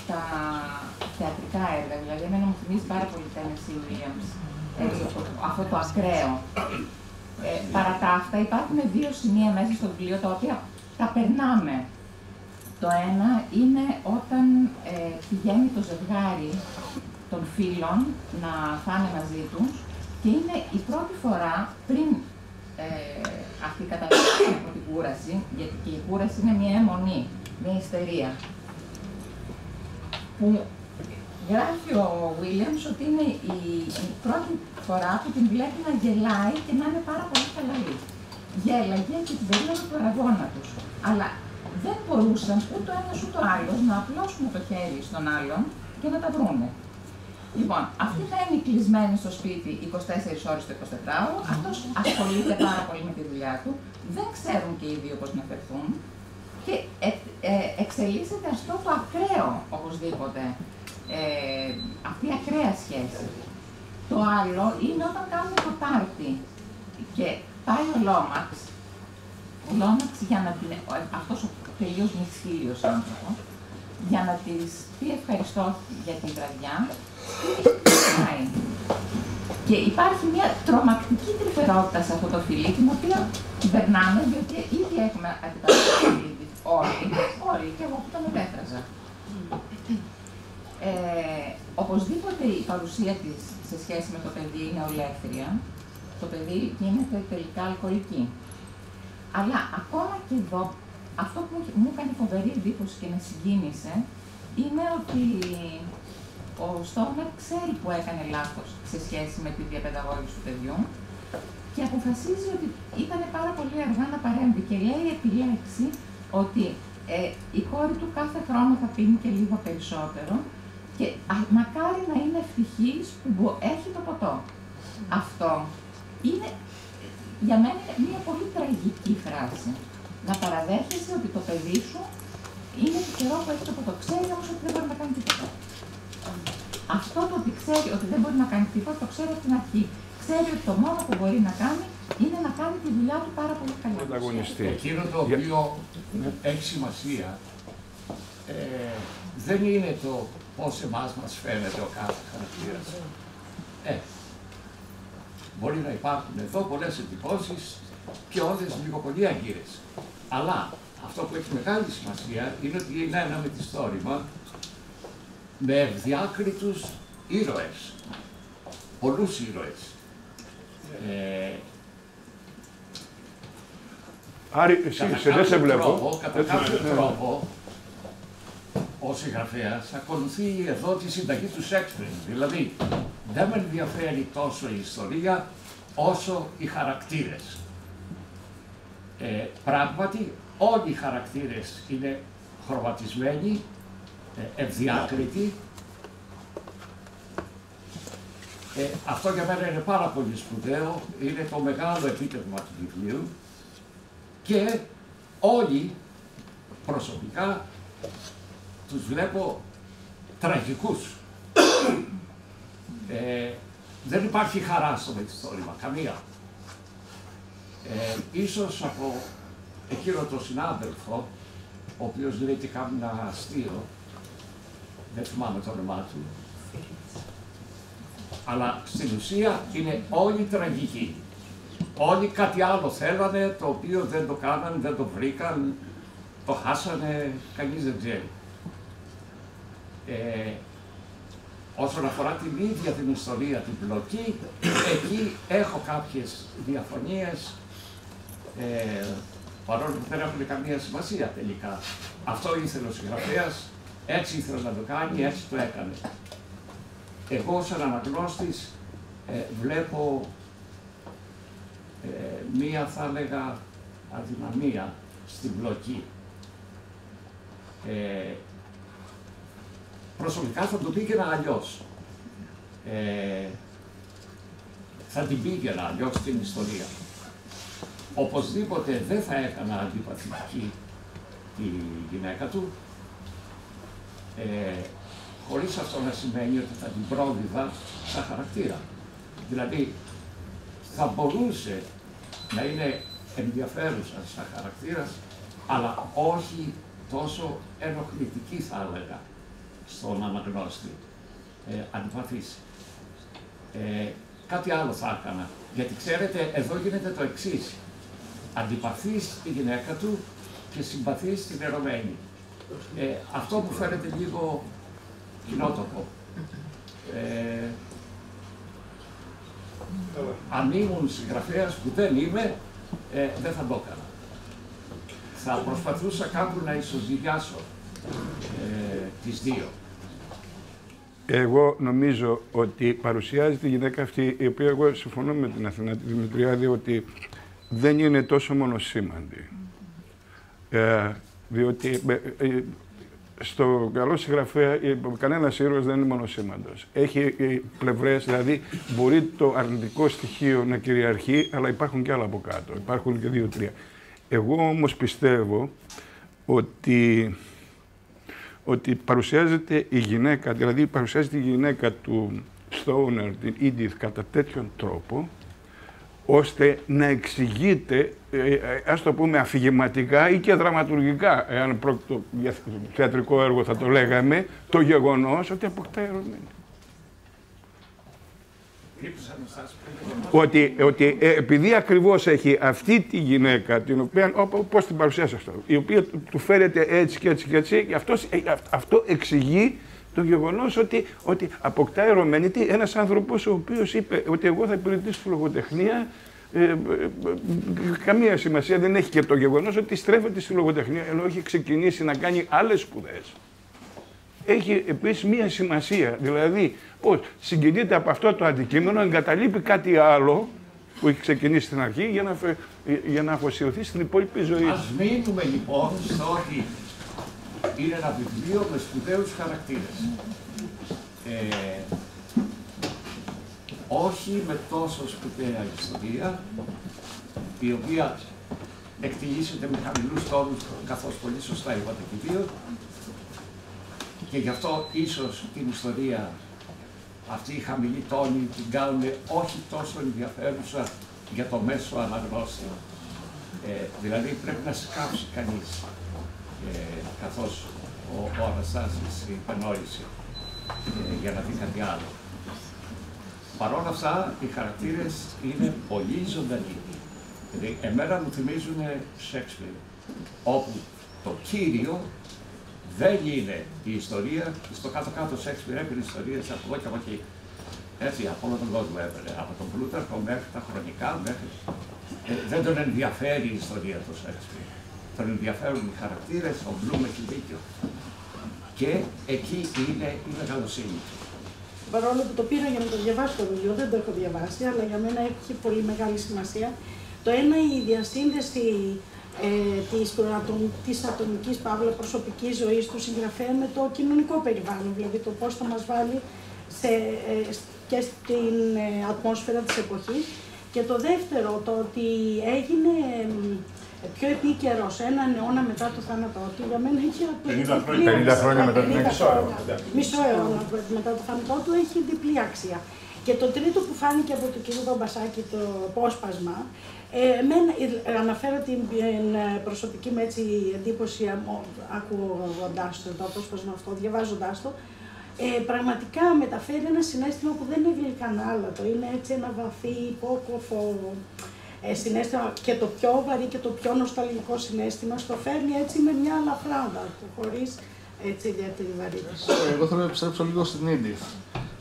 [SPEAKER 8] τα θεατρικά έργα. Δηλαδή, εμένα μου θυμίζει πάρα πολύ Tennessee Williams. Έτσι, αυτό το ακραίο. Ε, παρά τα αυτά υπάρχουν δύο σημεία μέσα στο βιβλίο τα οποία τα περνάμε. Το ένα είναι όταν ε, πηγαίνει το ζευγάρι των φίλων να φάνε μαζί τους και είναι η πρώτη φορά πριν ε, αυτή η κατάσταση από την κούραση, γιατί και η κούραση είναι μια αιμονή, μια ιστερία, που Γράφει ο Williams ότι είναι η, η πρώτη φορά που την βλέπει να γελάει και να είναι πάρα πολύ χαλαρή. Γέλαγε και την περίοδο του αγώνα τους. Αλλά δεν μπορούσαν ούτε ο ένας ούτε ο άλλος να απλώσουν το χέρι στον άλλον και να τα βρούνε. Λοιπόν, αυτή θα είναι κλεισμένη στο σπίτι 24 ώρες το 24ωρο. Αυτός ασχολείται πάρα πολύ με τη δουλειά του. Δεν ξέρουν και οι δύο πώς να φερθούν. Και ε, ε, εξελίσσεται αυτό το ακραίο οπωσδήποτε. Ε, αυτή η ακραία σχέση. Το άλλο είναι όταν κάνουμε το πάρτι και πάει ο Λόμαξ, ο Λόμαξ για να την, αυτός ο τελείως μισχύλιος άνθρωπος, για να της πει ευχαριστώ για την βραδιά, και υπάρχει μια τρομακτική τρυφερότητα σε αυτό το φιλί, την οποία περνάμε, διότι ήδη έχουμε αντιπαραστήσει όλοι, όλοι, και εγώ που τον επέφραζα. Ε, οπωσδήποτε η παρουσία της σε σχέση με το παιδί είναι ολέθρια. Το παιδί γίνεται τελικά αλκοολική. Αλλά ακόμα και εδώ, αυτό που μου έκανε φοβερή εντύπωση και με συγκίνησε, είναι ότι ο Στόρνερ ξέρει που έκανε λάθος σε σχέση με τη διαπαιδαγώγηση του παιδιού και αποφασίζει ότι ήταν πάρα πολύ αργά να παρέμβει και λέει επιλέξει ότι ε, η κόρη του κάθε χρόνο θα πίνει και λίγο περισσότερο και α, μακάρι να είναι ευτυχής που έχει το ποτό. Αυτό είναι για μένα μια πολύ τραγική φράση. Να παραδέχεσαι ότι το παιδί σου είναι τυχερό που έχει το ποτό. Ξέρει όμως ότι δεν μπορεί να κάνει τίποτα. Αυτό το ότι ξέρει ότι δεν μπορεί να κάνει τίποτα, το ξέρει από την αρχή. Ξέρει ότι το μόνο που μπορεί να κάνει είναι να κάνει τη δουλειά του πάρα πολύ καλά.
[SPEAKER 9] Εκείνο το οποίο έχει σημασία ε, δεν είναι το πώς εμάς μας φαίνεται ο κάθε χαρακτήρας. Ε, μπορεί να υπάρχουν εδώ πολλές εντυπώσεις και όλες λίγο πολύ αγκύρες. Αλλά αυτό που έχει μεγάλη σημασία είναι ότι είναι ένα μυθιστόρημα με ευδιάκριτους ήρωες, πολλούς ήρωες. Ε,
[SPEAKER 3] Άρη, εσύ, σε δεν σε βλέπω.
[SPEAKER 9] κατά κάποιο τρόπο, ο συγγραφέας ακολουθεί εδώ τη συνταγή του Σέξπιν. Δηλαδή, δεν με ενδιαφέρει τόσο η ιστορία όσο οι χαρακτήρες. Ε, πράγματι, όλοι οι χαρακτήρες είναι χρωματισμένοι ε, ευδιάκριτη. Ε, αυτό για μένα είναι πάρα πολύ σπουδαίο, είναι το μεγάλο επίτευγμα του βιβλίου και όλοι προσωπικά τους βλέπω τραγικούς. Ε, δεν υπάρχει χαρά στο μυθιστόρημα, καμία. Ε, ίσως από εκείνο τον συνάδελφο, ο οποίος λέει και κάνει ένα αστείο, δεν θυμάμαι το όνομά του, αλλά στην ουσία είναι όλοι τραγικοί. Όλοι κάτι άλλο θέλανε, το οποίο δεν το κάνανε, δεν το βρήκαν, το χάσανε, κανείς δεν ξέρει. Ε, όσον αφορά την ίδια την ιστορία, την πλοκή, εκεί έχω κάποιες διαφωνίες, ε, παρόλο που δεν έχουν καμία σημασία τελικά. Αυτό ήθελε ο συγγραφέας, έτσι ήθελε να το κάνει, έτσι το έκανε. Εγώ σαν αναγνώστης ε, βλέπω ε, μία θα έλεγα αδυναμία στην πλοκή. Ε, προσωπικά θα το πήγαινα αλλιώς. Ε, θα την πήγαινα αλλιώς στην ιστορία. Οπωσδήποτε δεν θα έκανα αντιπαθητική τη γυναίκα του, ε, χωρίς αυτό να σημαίνει ότι θα την πρόδιδα σαν χαρακτήρα. Δηλαδή, θα μπορούσε να είναι ενδιαφέρουσα σαν χαρακτήρας, αλλά όχι τόσο ενοχλητική θα έλεγα στον αναγνώστη, ε, αντιπαθήσει. Ε, κάτι άλλο θα έκανα, γιατί ξέρετε, εδώ γίνεται το εξής. Αντιπαθείς τη γυναίκα του και συμπαθείς την ερωμένη. Ε, αυτό που φαίνεται λίγο κοινότοπο. Ε, αν ήμουν συγγραφέας που δεν είμαι, ε, δεν θα το έκανα. Θα προσπαθούσα κάπου να ισοζυγιάσω ε, τις δύο.
[SPEAKER 3] Εγώ νομίζω ότι παρουσιάζει τη γυναίκα αυτή, η οποία εγώ συμφωνώ με την Αθηνά τη Δημητριάδη, ότι δεν είναι τόσο μονοσήμαντη. Ε, διότι ε, ε, στο καλό συγγραφέα ε, κανένας ήρωας δεν είναι μονοσήμαντος. Έχει ε, πλευρές, δηλαδή μπορεί το αρνητικό στοιχείο να κυριαρχεί, αλλά υπάρχουν και άλλα από κάτω. Υπάρχουν και δύο-τρία. Εγώ όμως πιστεύω ότι, ότι παρουσιάζεται η γυναίκα, δηλαδή παρουσιάζεται η γυναίκα του Στόουνερ, την Edith, κατά τέτοιον τρόπο, ώστε να εξηγείται, ε, ε, ας το πούμε αφηγηματικά ή και δραματουργικά, εάν πρόκειται για θεατρικό έργο θα το λέγαμε, το γεγονός ότι αποκτά ερωμένη. Ότι, ότι ε, επειδή ακριβώς έχει αυτή τη γυναίκα, την οποία, πώς την παρουσιάσει αυτό, η οποία του φέρεται έτσι και έτσι και έτσι, αυτός, αυτό εξηγεί το γεγονός ότι, ότι αποκτά ερωμένη ένας άνθρωπος ο οποίος είπε ότι εγώ θα υπηρετήσω τη λογοτεχνία. Ε, ε, ε, καμία σημασία δεν έχει και το γεγονός ότι στρέφεται στη λογοτεχνία ενώ έχει ξεκινήσει να κάνει άλλες σπουδές. Έχει επίσης μία σημασία. Δηλαδή, πώ συγκινείται από αυτό το αντικείμενο, εγκαταλείπει κάτι άλλο που έχει ξεκινήσει στην αρχή για να, για να αφοσιωθεί στην υπόλοιπη ζωή.
[SPEAKER 9] Ας μείνουμε λοιπόν στο ότι είναι ένα βιβλίο με σπουδαίους χαρακτήρες. Ε, όχι με τόσο σπουδαία ιστορία, η οποία εκτιλήσεται με χαμηλούς τόνους, καθώς πολύ σωστά είπατε και δύο, και γι' αυτό ίσως την ιστορία αυτή η χαμηλή τόνη την κάνουν όχι τόσο ενδιαφέρουσα για το μέσο αναγνώστη. Ε, δηλαδή πρέπει να σκάψει κανείς ε, καθώς ο, ο Αναστάσης υπενόησε ε, για να δει κάτι άλλο. Παρ' όλα αυτά, οι χαρακτήρες είναι πολύ ζωντανοί. Δηλαδή, εμένα μου θυμίζουν Σέξπιρ, όπου το κύριο δεν είναι η ιστορία, στο κάτω-κάτω Σέξπιρ έπαιρνε ιστορίες από εδώ και από εκεί. Έτσι, από όλο τον κόσμο έπαιρνε. Από τον Πλούταρχο μέχρι τα χρονικά, μέχρι... Ε, δεν τον ενδιαφέρει η ιστορία του Σέξπιρ τον ενδιαφέρουν οι χαρακτήρες, ο Μπλουμ έχει δίκιο. Και εκεί είναι η μεγαλοσύνη του.
[SPEAKER 10] Παρόλο που το πήρα για να το διαβάσω το βιβλίο, δεν το έχω διαβάσει, αλλά για μένα έχει πολύ μεγάλη σημασία. Το ένα η διασύνδεση ε, της, της ατομικής παύλα προσωπικής ζωής του συγγραφέα με το κοινωνικό περιβάλλον, δηλαδή το πώς θα μας βάλει σε, ε, και στην ε, ατμόσφαιρα της εποχής. Και το δεύτερο, το ότι έγινε πιο επίκαιρος έναν αιώνα μετά το θάνατό του, για μένα έχει
[SPEAKER 2] 50 χρόνια, 50 χρόνια μετά την
[SPEAKER 10] μισό αιώνα. Μισό αιώνα μετά το θάνατό του έχει διπλή αξία. Και το τρίτο που φάνηκε από τον κύριο Βαμπασάκη, το απόσπασμα, ε, εμένα, ε, αναφέρω την ε, προσωπική μου έτσι εντύπωση ακούγοντάς το, το απόσπασμα αυτό, διαβάζοντάς το, ε, πραγματικά μεταφέρει ένα συνέστημα που δεν είναι γλυκά το. Είναι έτσι ένα βαθύ, υπόκοφο, ε, συνέστημα και το πιο βαρύ και το πιο νοσταλγικό συνέστημα στο φέρνει έτσι με μια λαφράδα του, χωρίς έτσι ιδιαίτερη βαρύτητα.
[SPEAKER 11] Ε, εγώ θέλω να επιστρέψω λίγο στην Edith.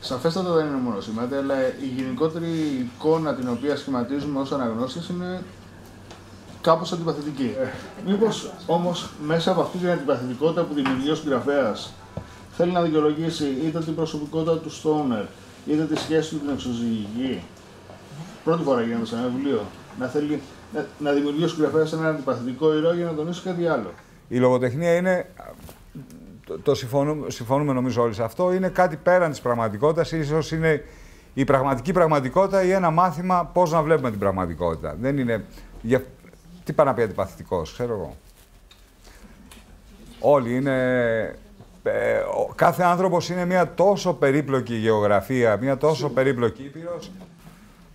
[SPEAKER 11] Σαφέστατα δεν είναι μόνο σημαντικά, αλλά η γενικότερη εικόνα την οποία σχηματίζουμε ως αναγνώσεις είναι κάπως αντιπαθητική. Ε, μήπως όμως μέσα από αυτή την αντιπαθητικότητα που δημιουργεί ο συγγραφέας θέλει να δικαιολογήσει είτε την προσωπικότητα του Στόνερ, είτε τη σχέση του την εξωζυγική. Πρώτη φορά γίνεται σε ένα βιβλίο να θέλει να, να δημιουργήσει ο συγγραφέα ένα αντιπαθητικό ηρώα για να τονίσει κάτι άλλο.
[SPEAKER 2] Η λογοτεχνία είναι. Το, το συμφωνούμε, συμφωνούμε νομίζω όλοι σε αυτό. Είναι κάτι πέραν της πραγματικότητας. σω είναι η πραγματική πραγματικότητα ή ένα μάθημα πώς να βλέπουμε την πραγματικότητα. Δεν είναι. Για, τι πάει να πει αντιπαθητικός, ξέρω εγώ. Όλοι είναι. Ε, κάθε άνθρωπος είναι μια τόσο περίπλοκη γεωγραφία, μια τόσο περίπλοκη ήπειρος,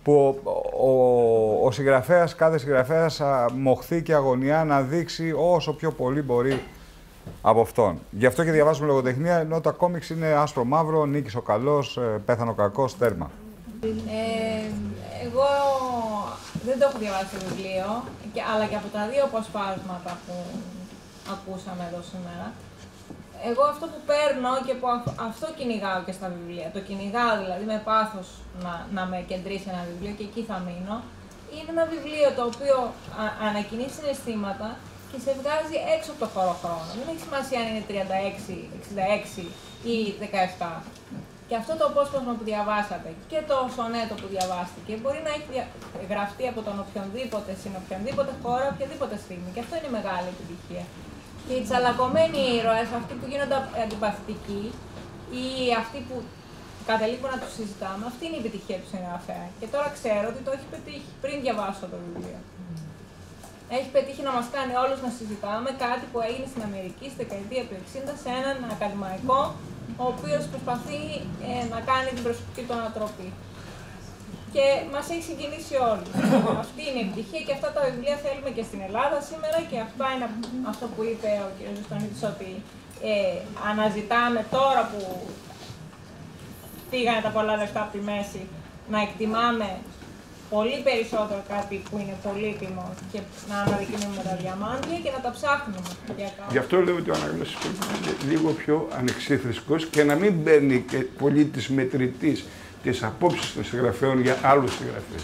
[SPEAKER 2] που ο, ο, ο συγγραφέας, κάθε συγγραφέας μοχθεί και αγωνιά να δείξει όσο πιο πολύ μπορεί από αυτόν. Γι' αυτό και διαβάζουμε λογοτεχνία, ενώ τα κόμιξ είναι άσπρο μαύρο, νίκης ο καλός, ε, πέθανε ο κακός, τέρμα.
[SPEAKER 8] Ε, εγώ δεν το έχω διαβάσει το βιβλίο, αλλά και από τα δύο αποσπάσματα που ακούσαμε εδώ σήμερα, εγώ αυτό που παίρνω και που αυτό κυνηγάω και στα βιβλία, το κυνηγάω δηλαδή με πάθος να, να με κεντρήσει ένα βιβλίο και εκεί θα μείνω, είναι ένα βιβλίο το οποίο ανακοινεί συναισθήματα και σε βγάζει έξω από το χώρο χρόνο. Δεν έχει σημασία αν είναι 36, 66 ή 17.
[SPEAKER 12] Και αυτό το απόσπασμα που διαβάσατε και το σονέτο που διαβάστηκε μπορεί να έχει γραφτεί από τον οποιονδήποτε, στην οποιονδήποτε χώρα, οποιαδήποτε στιγμή. Και αυτό είναι μεγάλη επιτυχία. Και οι τσαλακωμένοι ήρωες, αυτοί που γίνονται αντιπαθητικοί ή αυτοί που καταλήγουμε να τους συζητάμε, αυτή είναι η επιτυχία τους συγγραφέα. Και τώρα ξέρω ότι το έχει πετύχει πριν διαβάσω το βιβλίο. Έχει πετύχει να μας κάνει όλους να συζητάμε κάτι που έγινε στην Αμερική στη δεκαετία του 60 σε έναν ακαδημαϊκό, ο οποίος προσπαθεί ε, να κάνει την προσωπική του ανατροπή. Και μας έχει συγκινήσει όλους. Αυτή είναι η επιτυχία και αυτά τα βιβλία θέλουμε και στην Ελλάδα σήμερα και αυτά είναι αυτό που είπε ο κ. Ζωστονίτης ότι ε, αναζητάμε τώρα που πήγανε τα πολλά λεφτά από τη μέση, να εκτιμάμε πολύ περισσότερο κάτι που είναι πολύτιμο και να αναδεικνύουμε τα διαμάντια και να τα ψάχνουμε για
[SPEAKER 3] Γι' αυτό λέω ότι ο αναγνώστης πρέπει να είναι λίγο πιο ανεξίθρησκος και να μην παίρνει και πολύ της μετρητής τις απόψεις των συγγραφέων για άλλους συγγραφείς.